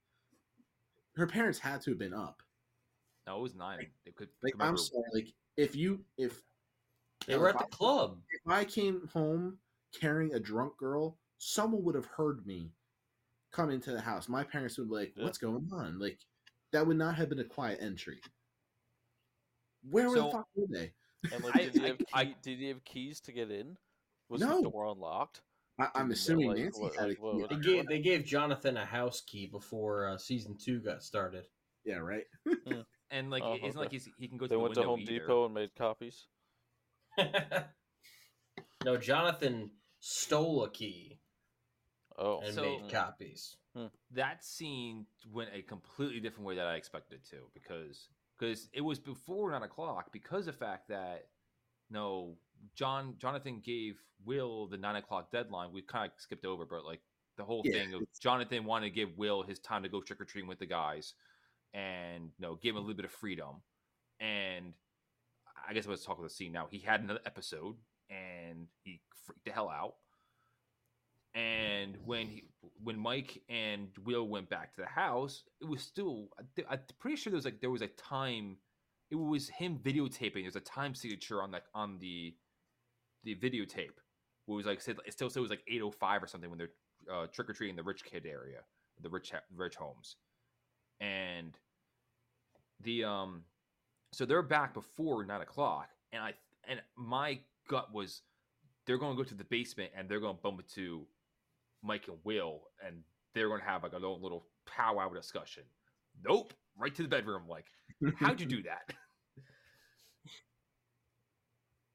B: Her parents had to have been up.
A: no, it was nine. It could
B: Like
A: remember,
B: I'm sorry, like if you if
C: They were at the club.
B: if I came home carrying a drunk girl, someone would have heard me come into the house. My parents would be like,
D: Yeah.
B: "What's going on?" Like that would not have been a quiet entry. Where the fuck were they?
D: And like,
A: I-
D: did he
A: I-
D: have
A: I-
D: key, did he have keys to get in? Was
B: No.
D: the door unlocked?
B: I, I'm assuming
D: like,
B: Nancy
D: what-
B: had a
D: like, what
C: They gave they gave Jonathan a house key before uh, season two got started.
B: Yeah, right. (laughs)
A: and like
D: Oh,
A: it isn't
D: okay.
A: like he's, he can go
D: They
A: to the
D: went to Home
A: either.
D: Depot and made copies. (laughs)
C: no, Jonathan stole a key
D: Oh,
C: and
A: So-
C: made copies.
A: That scene went a completely different way that I expected it to because because it was before nine o'clock because of the fact that no John Jonathan gave Will the nine o'clock deadline. We kind of skipped over, but like the whole
B: Yeah,
A: thing of Jonathan wanted to give Will his time to go trick or treating with the guys, and you know give him a little bit of freedom. And I guess let's talk about the scene now. He had another episode, and he freaked the hell out. And when he, when Mike and Will went back to the house, it was still. I I'm pretty sure there was like there was a time. It was him videotaping. There's a time signature on that on the the videotape. It was like said it still said it was like 8:05 or something when they're uh, trick or treating the rich kid area, the rich rich homes, and the um, so they're back before nine o'clock, and I and my gut was they're going to go to the basement and they're going to bump into Mike and Will, and they're going to have like a little, little powwow discussion. Nope, right to the bedroom. Like, how'd you do that? (laughs)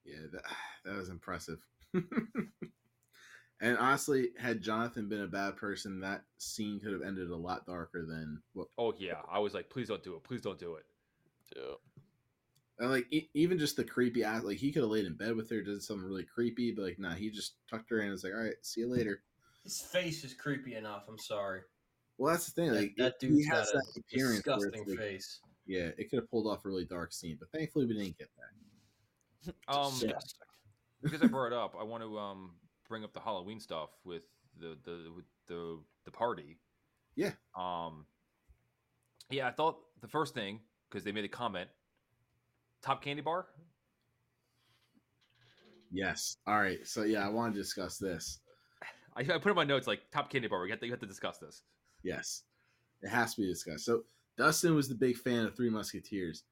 B: Yeah, that, (sighs) that was impressive. and honestly, had Jonathan been a bad person, that scene could have ended a lot darker than what.
A: Oh yeah, I was like, please don't do it. Please don't do it.
D: Yeah.
B: And like e- even just the creepy ass, like he could have laid in bed with her, did something really creepy, but like nah, he just tucked her in. and was like, all right, see you later.
C: His face is creepy enough. I'm sorry.
B: Well, that's the thing.
C: That,
B: Like
C: that
B: he
C: dude's
B: has
C: got
B: that
C: a
B: appearance. where it's
C: disgusting
B: like-
C: face.
B: Yeah, it could have pulled off a really dark scene, but thankfully we didn't get that. (laughs)
A: Um, because I brought it up, I want to um bring up the Halloween stuff with the the with the the party.
B: Yeah.
A: Um. Yeah, I thought the first thing because they made a comment. Top candy bar.
B: Yes. All right. So yeah, I want to discuss this.
A: I, I put in my notes like top candy bar. We have to, we have to discuss this.
B: Yes, it has to be discussed. So Dustin was the big fan of Three Musketeers.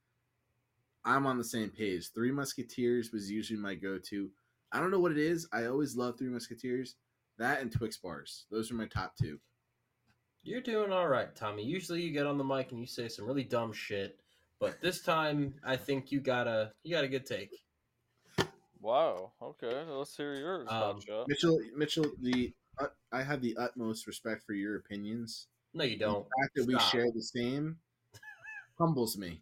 B: I'm on the same page. Three Musketeers was usually my go-to. I don't know what it is. I always love Three Musketeers. That and Twix bars. Those are my top two.
C: You're doing all right, Tommy. Usually you get on the mic and you say some really dumb shit, but this time I think you got a you got a good take.
D: Wow. Okay. Let's hear yours,
C: Um,
B: Mitchell, Mitchell, the uh, I have the utmost respect for your opinions.
C: No, you don't.
B: The fact that we share the same humbles me.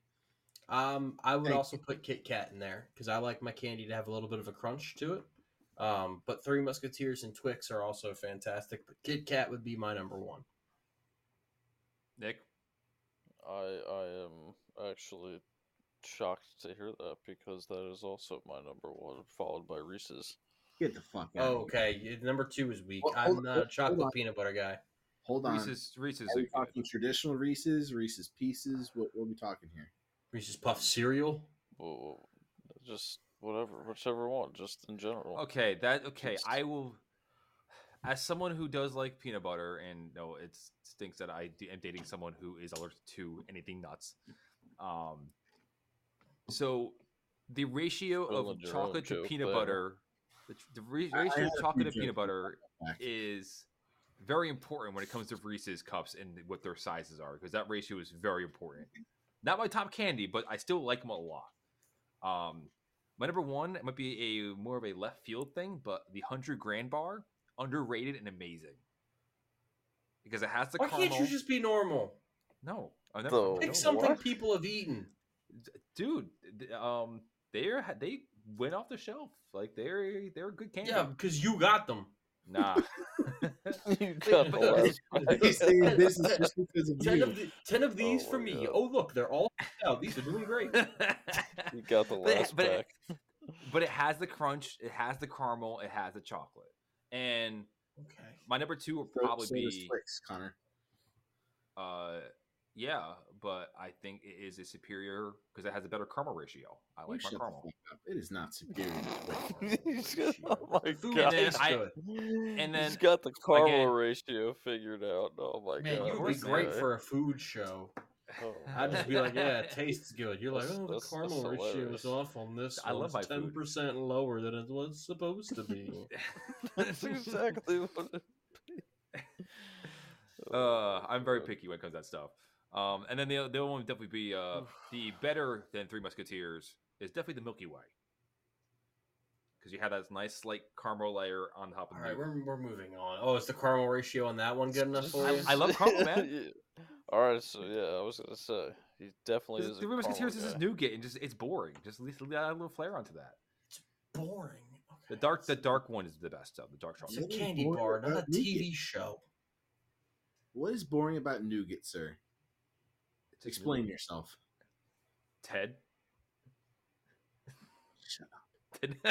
C: Um, I would
B: Thank
C: also put Kit Kat in there because I like my candy to have a little bit of a crunch to it. Um, but Three Musketeers and Twix are also fantastic. But Kit Kat would be my number one.
A: Nick.
D: I I am actually shocked to hear that because that is also my number one, followed by Reese's.
B: Get the fuck out.
C: Oh,
B: of here.
C: okay. Number two is weak.
B: Hold-
C: I'm
B: hold-
C: not a chocolate peanut butter guy.
B: Hold on.
A: Reese's Reese's.
B: Are we
A: are
B: talking traditional Reese's, Reese's Pieces? What, what are we talking here?
C: Reese's Puff cereal.
D: Well, just whatever, whichever one, just in general.
A: Okay, that okay.
D: Just-
A: I will. As someone who does like peanut butter, and no, it stinks that I d- am dating someone who is allergic to anything nuts. Um, so the ratio
D: Filling
A: of chocolate to
D: joke
A: peanut
D: there.
A: butter, the, the re-
B: I- I
A: ratio of chocolate to peanut butter is very important when it comes to Reese's cups and what their sizes are, because that ratio is very important. Not my top candy, but I still like them a lot. Um, my number one it might be a more of a left field thing, but the hundred grand bar underrated and amazing because it has the
C: Why
A: caramel.
C: can't you just be normal?
A: No, I never.
D: The-
C: Pick
A: no.
C: something
D: what?
C: people have eaten.
A: Dude. Um, they're they went off the shelf like they're they're good candy.
C: Yeah, because you got them.
A: Nah. (laughs)
D: you got the
C: but-
D: last
B: He's
D: bag.
B: saying (laughs) business just because of
C: Ten
B: you.
C: of, the, ten of these
D: Oh
C: for me.
D: God.
C: Oh, look, they're all out. These are doing great. (laughs)
D: You got the
A: But it-
D: last
A: but it-
D: pack.
A: but it has the crunch, it has the caramel, it has the chocolate. And
C: Okay.
A: my number two would probably
B: so does
A: be
B: Twix, Connor.
A: uh yeah, but I think it is a superior because it has a better caramel ratio. I
B: You
A: like my
B: shut the
A: caramel.
B: It is not superior to Twix.
D: He's got- oh my (laughs)
C: Food
D: god!
A: then
C: tastes
A: I-
C: good.
A: and
D: he's
A: then,
D: got the caramel
A: again-
D: ratio figured out. Oh my
C: Man,
D: god!
C: you would be great
D: man.
C: for a food show.
D: Oh,
C: I'd just be like, yeah, it (laughs) tastes good. You're like,
D: That's-
C: oh, the
D: that's-
C: caramel
D: that's
C: ratio
D: hilarious.
C: is off on this.
A: I
C: one.
A: love my
C: It's
A: food.
C: ten percent lower than it was supposed to be. (laughs)
D: That's exactly what. It...
A: uh, I'm very picky when it comes to that stuff. Um, and then the the other one would definitely be uh the better than Three Musketeers is definitely the Milky Way because you have that nice slight caramel layer on top of
C: All
A: the
C: right, we're, we're moving on. Oh, is the caramel ratio on that one good enough for
A: I-
C: you?
A: I love caramel, man. (laughs)
D: Yeah. All right, so yeah, I was gonna say he definitely
A: This-
D: is.
A: the
D: a
A: Rumors Musketeers
D: Caramel
A: is
D: guy.
A: nougat and just it's boring. Just at least add a little flair onto that.
C: It's boring.
A: The dark the dark one is the best of the dark chocolate.
B: It's a
C: candy bar, not a
B: about nougat?
C: TV show.
B: What is boring about nougat, sir?
A: It's
B: Explain
A: really-
B: yourself.
A: Ted.
B: Shut (laughs)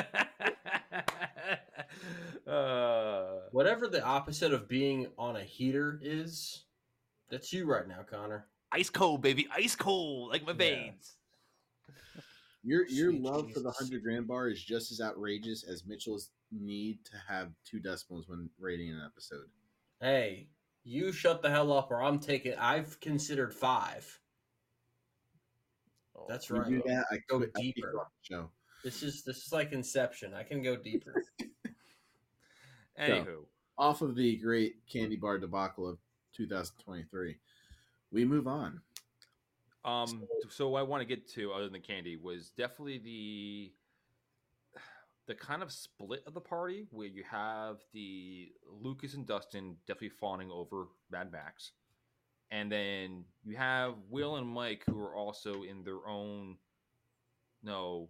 A: uh,
C: Whatever the opposite of being on a heater is, that's you right now, Connor.
A: ice cold, baby, ice cold, like my
C: Yeah.
A: veins.
B: Your your
C: Sweet
B: love for the hundred grand bar is just as outrageous as Mitchell's need to have two decimals when rating an episode.
C: Hey, you shut the hell up, or I'm taking. I've considered five.
D: Oh,
C: That's
B: You
C: right.
B: do that, I
C: Go
B: quit. I
C: deeper.
B: you off the show.
C: This is this is like Inception. I can go deeper. (laughs)
A: Anywho,
B: Off of the great candy bar debacle of 2023, we move on.
A: um, so what I want to get to other than candy was definitely the the kind of split of the party where you have the Lucas and Dustin definitely fawning over Mad Max, and then you have Will and Mike who are also in their own no.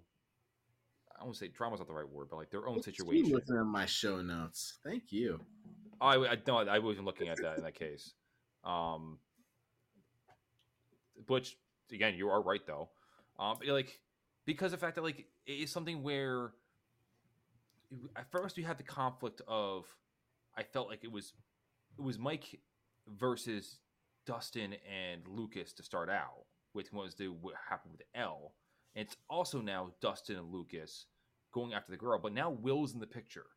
A: I won't say drama's not the right word, but like their own
B: you
A: situation.
B: looking at my show notes. Thank you.
A: I, I no, I wasn't looking at that in that case. Um, which again, you are right though. Um, like because the fact that like it is something where at first we had the conflict of I felt like it was it was Mike versus Dustin and Lucas to start out with was the what happened with El. And it's also now Dustin and Lucas going after the girl, but now Will's in the picture.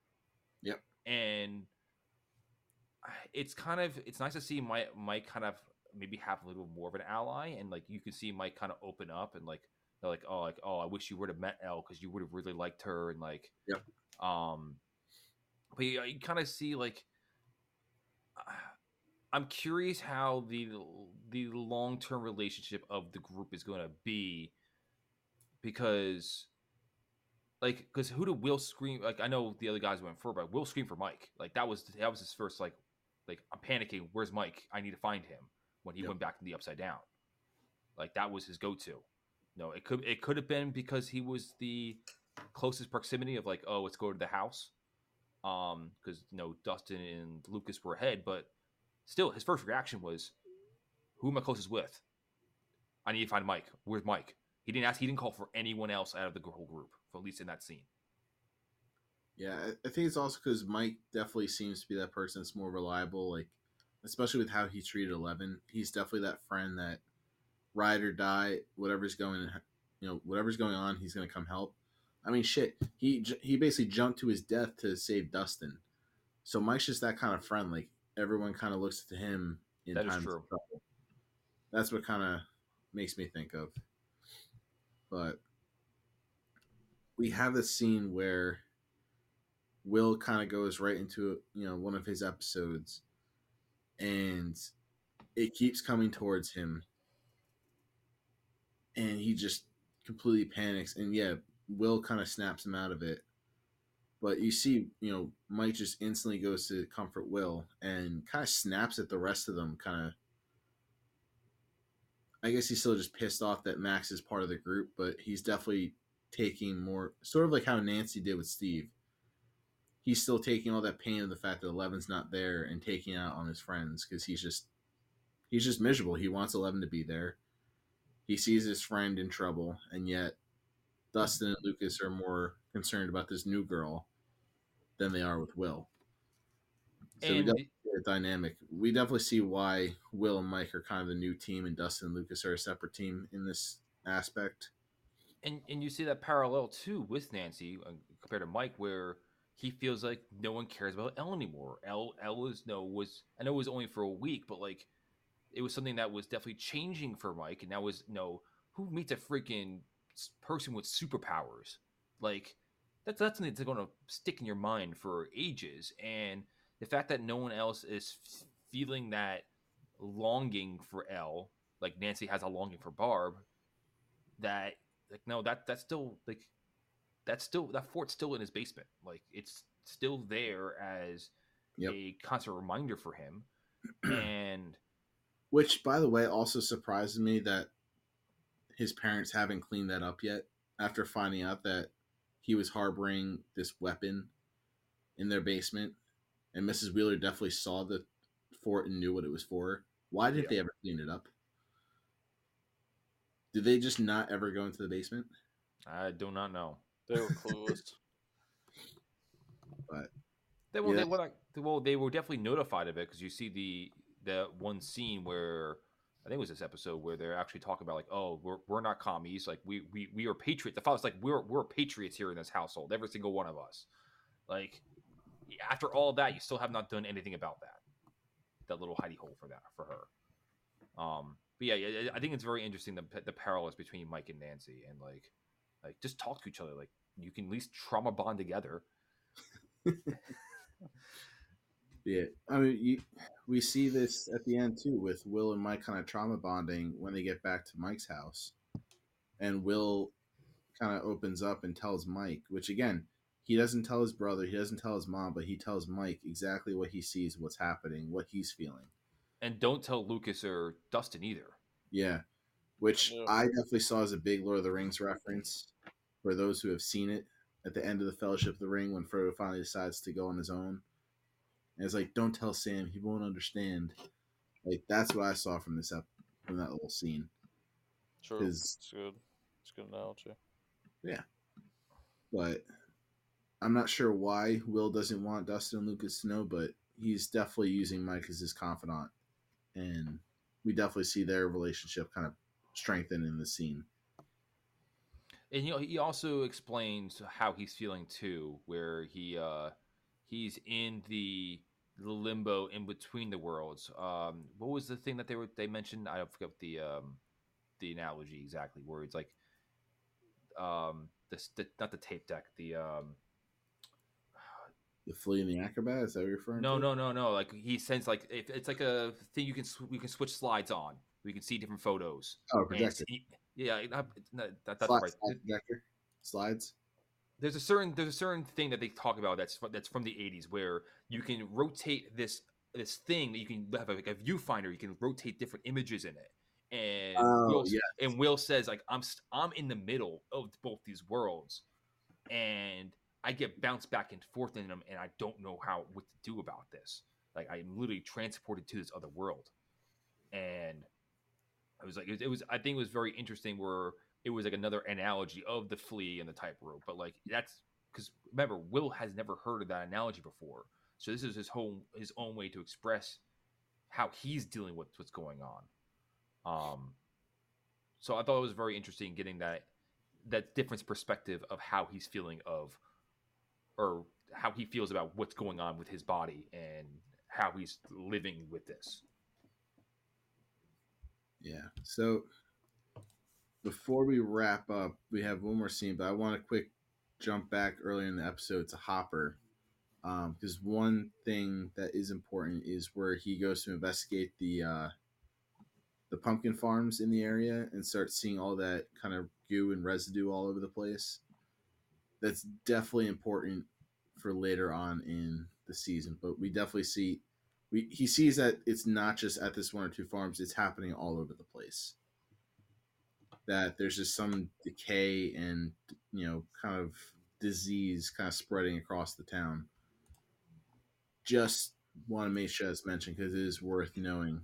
B: Yep.
A: And it's kind of it's nice to see Mike Mike kind of maybe have a little more of an ally, and like you can see Mike kind of open up and like they're like oh like oh I wish you would have met El because you would have really liked her and like
B: yeah.
A: um, but you, you kind of see like I'm curious how the the long term relationship of the group is going to be because like because who did Will scream like I know the other guys went for but Will scream for Mike like that was that was his first like like I'm panicking where's Mike I need to find him when he
B: Yep.
A: went back to the upside down like that was his go to no it could it could have been because he was the closest proximity of like oh let's go to the house. Um because you know Dustin and Lucas were ahead but still his first reaction was who am I closest with? I need to find Mike. Where's Mike? He didn't ask he didn't call for anyone else out of the whole group at least in that scene.
B: Yeah, I, think it's also because Mike definitely seems to be that person that's more reliable. Like, especially with how he treated Eleven, he's definitely that friend that ride or die, whatever's going, you know, whatever's going on, he's gonna come help. I mean, shit, he he basically jumped to his death to save Dustin. So Mike's just that kind of friend. Like everyone kind of looks to him in
A: That is
B: times
A: true.
B: of trouble. That's what kind of makes me think of. But we have this scene where Will kind of goes right into you know one of his episodes, and it keeps coming towards him, and he just completely panics. And yeah, Will kind of snaps him out of it, but you see, you know, Mike just instantly goes to comfort Will and kind of snaps at the rest of them. Kind of, I guess he's still just pissed off that Max is part of the group, but he's definitely taking more, sort of like how Nancy did with Steve he's still taking all that pain of the fact that Eleven's not there and taking out on his friends because he's just he's just miserable. He wants Eleven to be there. He sees his friend in trouble, and yet Dustin and Lucas are more concerned about this new girl than they are with Will. So we
A: and
B: definitely see a dynamic. We definitely see why Will and Mike are kind of the new team, and Dustin and Lucas are a separate team in this aspect.
A: and and you see that parallel too with Nancy uh, compared to Mike, where he feels like no one cares about El anymore. El, El was no was I know it was only for a week, but like it was something that was definitely changing for Mike, and that was no who meets a freaking person with superpowers? Like that's that's something that's going to stick in your mind for ages, and the fact that no one else is f- feeling that longing for El, like Nancy has a longing for Barb, that like no that that's still like that's still that fort's still in his basement. Like it's still there as
B: Yep.
A: a constant reminder for him. (clears throat) And
B: Which, by the way, also surprises me that his parents haven't cleaned that up yet after finding out that he was harboring this weapon in their basement and Mrs. Wheeler definitely saw the fort and knew what it was for. Why didn't
A: Yeah.
B: they ever clean it up? Did they just not ever go into the basement?
A: I do not know.
D: They were closed. (laughs)
B: But
A: They,
B: Yeah.
A: they, were like, well, they were definitely notified of it because you see the the one scene where I think it was this episode where they're actually talking about like, oh, we're, we're not commies, like we we we are patriots. The father's like, we're we're patriots here in this household, every single one of us. Like after all that, you still have not done anything about that. That little hidey hole for that for her. Um, but yeah, yeah, I think it's very interesting the the parallels between Mike and Nancy, and like like just talk to each other. Like you can at least trauma bond together. (laughs)
B: yeah, I mean, you, we see this at the end too with Will and Mike kind of trauma bonding when they get back to Mike's house, and Will kind of opens up and tells Mike, which again, he doesn't tell his brother, he doesn't tell his mom, but he tells Mike exactly what he sees, what's happening, what he's feeling.
A: And don't tell Lucas or Dustin either.
B: Yeah, which
D: Yeah.
B: I definitely saw as a big Lord of the Rings reference for those who have seen it at the end of the Fellowship of the Ring when Frodo finally decides to go on his own. And it's like, don't tell Sam, he won't understand. Like that's what I saw from this ep- from that little scene.
D: True. It's good. It's good analogy.
B: Yeah, but I'm not sure why Will doesn't want Dustin and Lucas to know, but he's definitely using Mike as his confidant, and we definitely see their relationship kind of strengthen in the scene.
A: And you know, he also explains how he's feeling too, where he uh he's in the the limbo in between the worlds. Um what was the thing that they were they mentioned? I don't forget the um the analogy exactly where it's like um the, the not the tape deck, the um
B: The flea and the acrobat is that what you're referring
A: no
B: to?
A: no no no no like he sends like if it's like a thing you can we can switch slides on. We can see different photos.
B: Oh, projector.
A: yeah, not, not, that, that's
B: Slide-
A: right.
B: projector. Slides.
A: There's a certain there's a certain thing that they talk about that's that's from the 80s where you can rotate this this thing that you can have a, like a viewfinder you can rotate different images in it. And
B: Oh,
A: Will,
B: yeah.
A: and Will says like I'm I'm in the middle of both these worlds and I get bounced back and forth in them and I don't know how what to do about this. Like I'm literally transported to this other world. And i was like it was, it was I think it was very interesting where it was like another analogy of the flea and the tightrope, but like that's because remember Will has never heard of that analogy before, so this is his whole his own way to express how he's dealing with what's going on. Um, so I thought it was very interesting getting that that different perspective of how he's feeling of or how he feels about what's going on with his body and how he's living with this.
B: Yeah. So before we wrap up, we have one more scene, but I want to quick jump back earlier in the episode to Hopper. Because one thing that is important is where he goes to investigate the uh, the pumpkin farms in the area and starts seeing all that kind of goo and residue all over the place. That's definitely important for later on in the season, but we definitely see we he sees that it's not just at this one or two farms; it's happening all over the place. That there's just some decay and you know kind of disease kind of spreading across the town. Just want to make sure that's mentioned because it is worth knowing.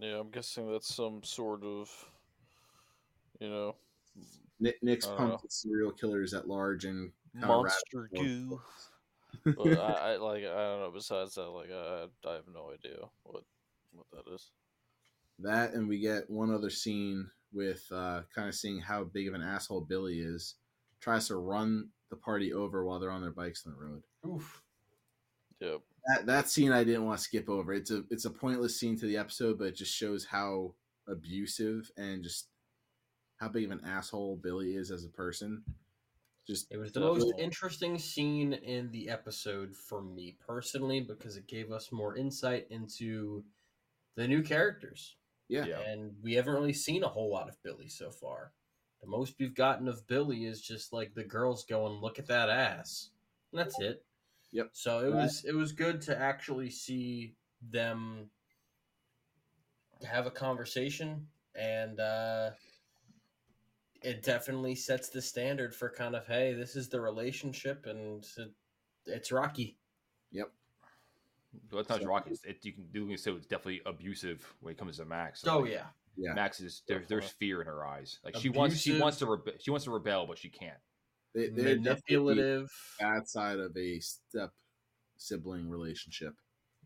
D: Yeah, I'm guessing that's some sort of, you know,
B: Nick, Nick's
D: I
B: pumped with serial killers at large and
D: monster
B: rabbit-
D: goo. but I, I like I don't know. Besides that, like I, I have no idea what what that is.
B: That and we get one other scene with uh, kind of seeing how big of an asshole Billy is. Tries to run the party over while they're on their bikes on the road.
C: Oof.
D: Yep.
B: That that scene I didn't want to skip over. It's a it's a pointless scene to the episode, but it just shows how abusive and just how big of an asshole Billy is as a person. Just
C: It was the
D: Definitely.
C: most interesting scene in the episode for me personally because it gave us more insight into the new characters.
B: Yeah.
A: Yeah.
C: And we haven't really seen a whole lot of Billy so far. The most we've gotten of Billy is just like the girls going, "Look at that ass," and that's it.
B: Yep.
C: So it was it was good to actually see them have a conversation and uh, it definitely sets the standard for kind of hey, this is the relationship, and it, it's rocky.
A: Well, it's not
C: So-
A: Rocky. It's, it, you can do so. It's definitely abusive when it comes to Max.
C: Oh
A: Like,
C: yeah,
B: Yeah,
A: Max is there, there's fear in her eyes. Like she wants she wants to rebe- she wants to rebel, but she can't.
B: they, they're
C: manipulative.
B: bad side of a step sibling relationship.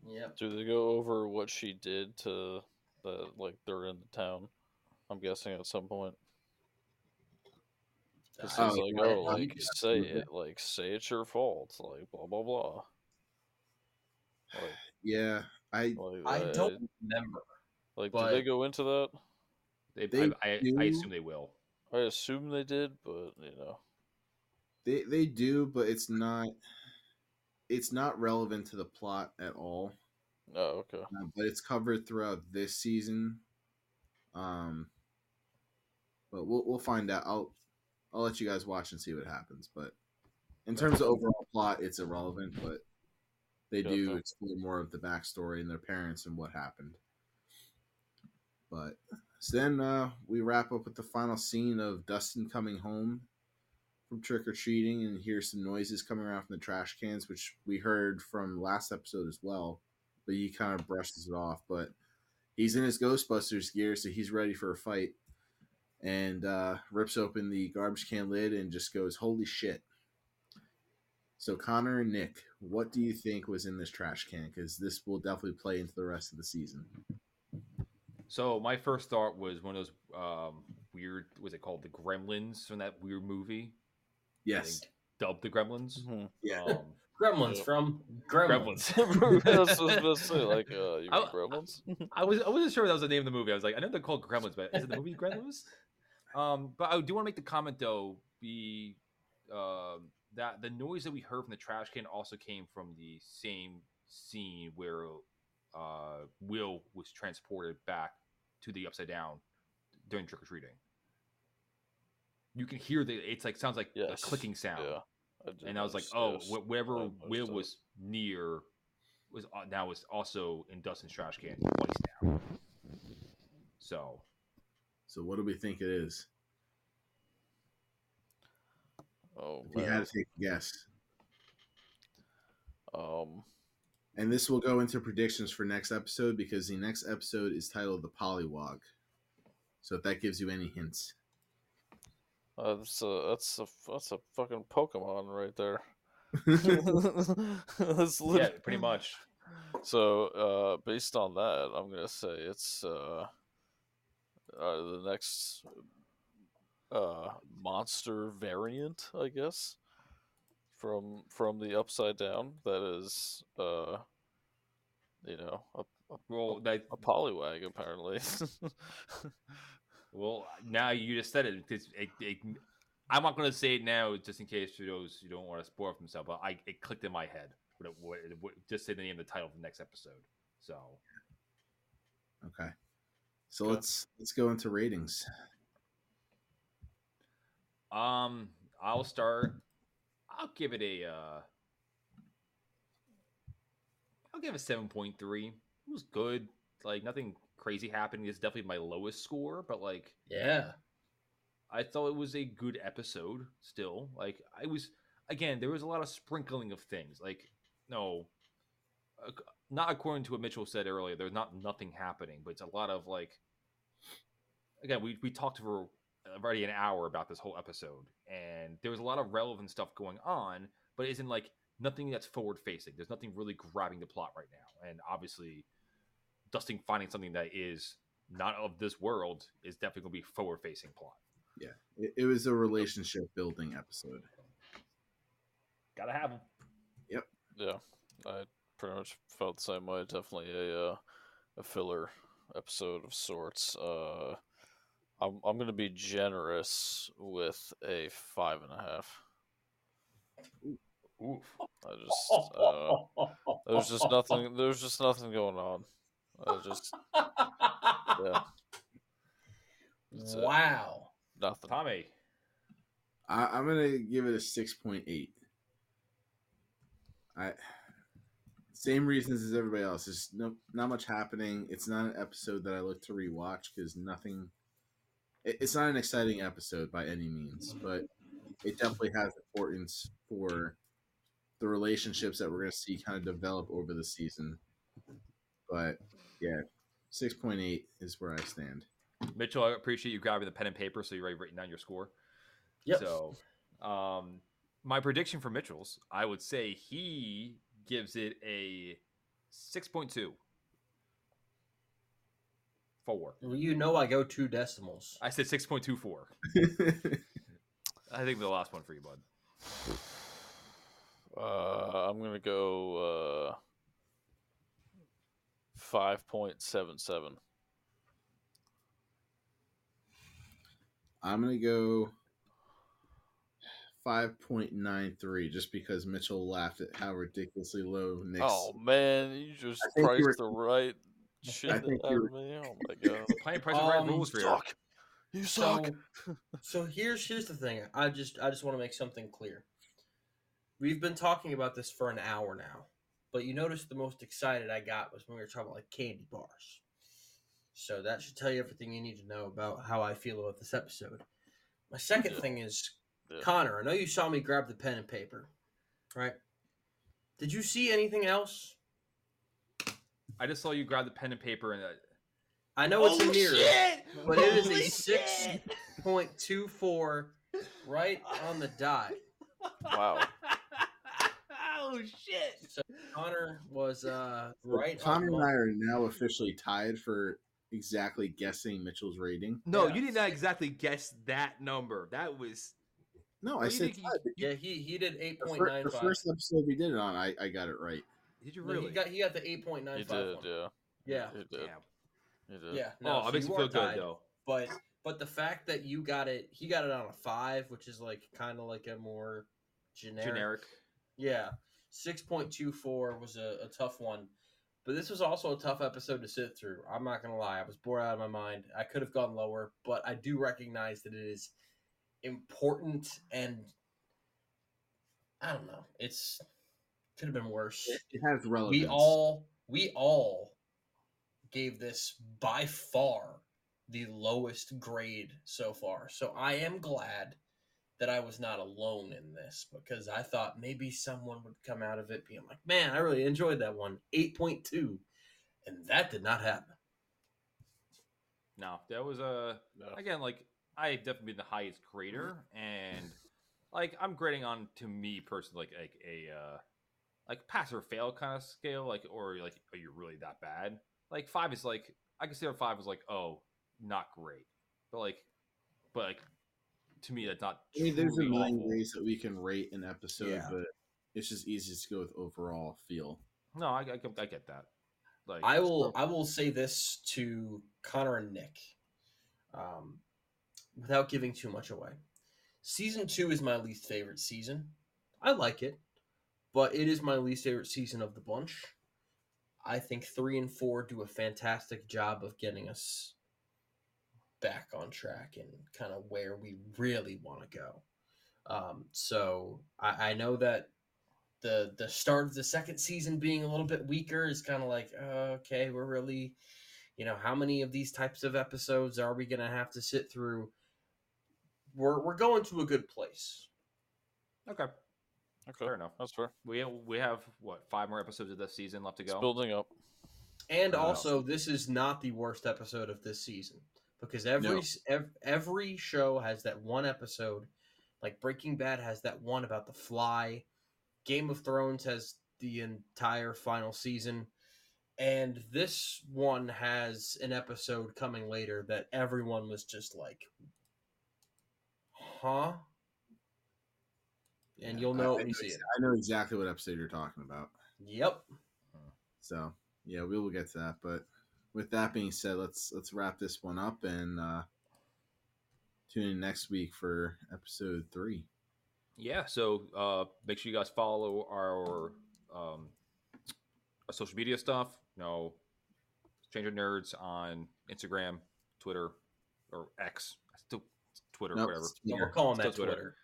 C: Yeah.
D: Do they go over what she did to the like they're in the town? I'm guessing at some point. 'Cause
C: Uh,
D: he's
B: Oh,
D: like, oh, like say it, like say it's your fault, like blah blah blah. Like,
B: Yeah, I
D: like
C: I
D: uh,
C: don't remember.
D: like.
C: but-
D: did they go into that?
A: They,
B: They
A: I, I, I assume they will.
D: I assume they did, but you know,
B: they they do, but it's not it's not relevant to the plot at all.
D: oh okay.
B: uh, but it's covered throughout this season. Um, but we'll we'll find out. I'll I'll let you guys watch and see what happens. But in terms of overall plot, it's irrelevant. But they do explore more of the backstory and their parents and what happened. But so then uh, we wrap up with the final scene of Dustin coming home from trick or treating and hear some noises coming around from the trash cans, which we heard from last episode as well but he kind of brushes it off. But he's in his Ghostbusters gear, so he's ready for a fight. And uh, rips open the garbage can lid and just goes, "Holy shit!" So Connor and Nick, what do you think was in this trash can? Because this will definitely play into the rest of the season.
A: So my first thought was one of those um, weird. Was it called the Gremlins from that weird movie?
B: Yes,
A: Dubbed the Gremlins.
D: Mhm.
B: yeah,
A: Um,
C: Gremlins
D: Yeah.
C: from Gremlins.
A: Gremlins.
D: That's (laughs) what (laughs) I was about to say. Like, uh, you mean
A: I-
D: Gremlins?
A: I was I wasn't sure if that was the name of the movie. I was like, I know they're called Gremlins, but is it the movie Gremlins? (laughs) Um, but I do want to make the comment though, be um, that the noise that we heard from the trash can also came from the same scene where uh, Will was transported back to the Upside Down during trick or treating. You can hear the it's like sounds like
D: Yes.
A: a clicking sound
D: Yeah. did
A: and I was like, oh,
D: yes,
A: wh- wherever Will
D: noticed that.
A: was near was uh, now was also in Dustin's trash can twice now. So
B: So what do we think it is?
D: Oh
B: If you had to take a guess,
D: Um,
B: and this will go into predictions for next episode because the next episode is titled "The Pollywog." So if that gives you any hints,
D: that's a that's a that's a fucking Pokemon right there. (laughs) that's
A: yeah, pretty much.
D: So, uh, based on that, I'm gonna say it's uh, uh the next uh monster variant, I guess, from from the Upside Down. That is uh, you know, a a,
A: Well, that
D: a Poliwag apparently. (laughs)
A: well now you just said it because it, it, I'm not going to say it now just in case for those who don't want to spoil for themselves. But I it clicked in my head. What it, what it, what, just say the name of the title of the next episode. So
B: okay. So
D: Okay.
B: let's let's go into ratings.
A: Um, I'll start. I'll give it a. Uh, I'll give it seven point three. It was good. Like nothing crazy happening. It's definitely my lowest score, but like
C: Yeah.
A: I thought it was a good episode. Still, like I was again. There was a lot of sprinkling of things. Like no, not according to what Mitchell said earlier. There's not nothing happening, but it's a lot of like. Again, we we talked for already an hour about this whole episode, and there was a lot of relevant stuff going on, but it isn't like nothing that's forward facing. There's nothing really grabbing the plot right now, and obviously, Dustin finding something that is not of this world is definitely going to be forward facing plot.
B: Yeah, it, it was a relationship building episode.
A: Gotta have them. Yep.
D: yeah, I pretty much felt the same way. Definitely a uh, a filler episode of sorts. Uh, I'm I'm gonna be generous with a five and a half.
A: Oof.
D: I just uh, there was just nothing. There was just nothing going on. I just yeah, That's it.
C: wow.
D: nothing.
A: Tommy.
B: I, I'm gonna give it a six point eight. I same reasons as everybody else. There's no not much happening. It's not an episode that I look to rewatch because nothing it- it's not an exciting episode by any means, but it definitely has importance for the relationships that we're going to see kind of develop over the season. But yeah, six point eight is where I stand.
A: Mitchell, I appreciate you grabbing the pen and paper so you're already writing down your score.
C: Yep.
A: So, um, my prediction for Mitchell's, I would say he gives it a six point two. Four.
C: Well, you know I go two decimals.
A: I said six point two four. (laughs) I think the last one for you, bud.
D: Uh, I'm gonna go uh, five point seven seven.
B: I'm going to go 5.93 just because Mitchell laughed at how ridiculously low Nick's.
D: Oh man, you just
B: I think you
D: priced
B: were-
D: the right shit out
B: think
D: of
B: you
D: me. Oh my god,
A: Playing Price is Right
C: Um,
A: rules for you.
D: suck. You suck.
C: So, so here's here's the thing. I just I just want to make something clear. We've been talking about this for an hour now, but you notice the most excited I got was when we were talking about like candy bars. So that should tell you everything you need to know about how I feel about this episode. My second
D: Yeah.
C: thing is
D: Yeah.
C: Connor. I know you saw me grab the pen and paper, right? Did you see anything else?
A: I just saw you grab the pen and paper and uh,
C: I know it's a mirror,
A: shit!
C: but it is a
A: Holy
C: six
A: shit!
C: point two four, right on the dot.
D: Wow. (laughs)
A: oh shit!
C: So Connor was uh right.
B: Connor and I are now officially tied for exactly guessing Mitchell's rating.
A: No,
C: Yeah.
A: you did not exactly guess that number. That was
B: No, I
A: do you
B: said
A: he-
C: Yeah, he he did eight
B: The,
C: point
B: fir-
C: nine
B: the
C: five.
B: first episode we did it on, I, I got it right.
A: Did you
C: No,
A: really?
C: He got he got the eight point nine
D: You
C: five.
D: did, yeah.
C: Yeah,
D: You did.
A: Damn.
D: Did.
C: yeah.
A: oh,
C: so
A: it makes
C: you
A: me feel good
C: tied,
A: though.
C: But but the fact that you got it, he got it on a five, which is like kind of like a more generic.
A: Generic.
C: Yeah, six point two four was a, a tough one, but this was also a tough episode to sit through. I'm not gonna lie, I was bored out of my mind. I could have gone lower, but I do recognize that it is important and I don't know. It's could have been worse.
B: It, it has relevance.
C: We all we all gave this by far the lowest grade so far. So I am glad that I was not alone in this because I thought maybe someone would come out of it being like, "Man, I really enjoyed that one." 8.2. And that did not happen.
A: No, that was a
D: No.
A: again like I definitely been the highest grader, and like I'm grading on to me personally like like a uh like pass or fail kind of scale, like or like are you really that bad? Like five is like I consider five is like oh not great, but like but like to me that's not.
B: I mean, there's a million
A: awful.
B: ways that we can rate an episode,
C: Yeah.
B: but it's just easiest to go with overall feel.
A: No, I, I, I get that. Like
C: I will I will say this to Connor and Nick, um, without giving too much away. Season two is my least favorite season. I like it, but it is my least favorite season of the bunch. I think three and four do a fantastic job of getting us back on track and kind of where we really want to go. Um, so I, I know that the the start of the second season being a little bit weaker is kind of like okay we're really you know how many of these types of episodes are we going to have to sit through we're we're going to a good place
A: okay.
D: Okay.
A: Fair enough.
D: That's fair.
A: We we have what five more episodes of this season left to
D: It's
A: go.
D: building up.
C: and
B: Wow.
C: also this is not the worst episode of this season because every
B: No.
C: ev- every show has that one episode like breaking bad has that one about the fly game of thrones has the entire final season and this one has an episode coming later that everyone was just like huh and
B: Yeah,
C: you'll know
B: I
C: it when you
B: know
C: see
B: ex-
C: it
B: I know exactly what episode you're talking about.
C: yep
B: So yeah, we will get to that. But with that being said, let's let's wrap this one up and uh, tune in next week for episode three.
A: Yeah, so uh, make sure you guys follow our um, our social media stuff. You know, Stranger Nerds on Instagram, Twitter, or X. Still Twitter,
B: Nope,
A: whatever.
B: it's
C: yeah, we're calling
A: Still
C: that
A: Twitter.
C: twitter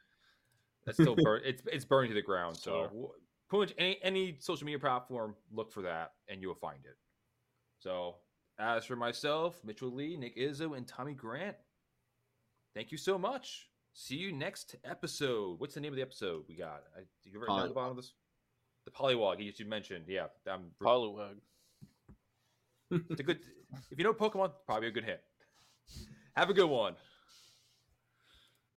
A: That's still (laughs) burn. It's it's burning to the ground. So pretty much any any social media platform, look for that, and you will find it. So as for myself, Mitchell Lee, Nick Izzo, and Tommy Grant, thank you so much. See you next episode. What's the name of the episode we got? I, you written down at the bottom of this? The Pollywog, you you mentioned. Yeah, I'm,
D: Poliwag.
A: it's a good. If you know Pokemon, probably a good hit. Have a good one.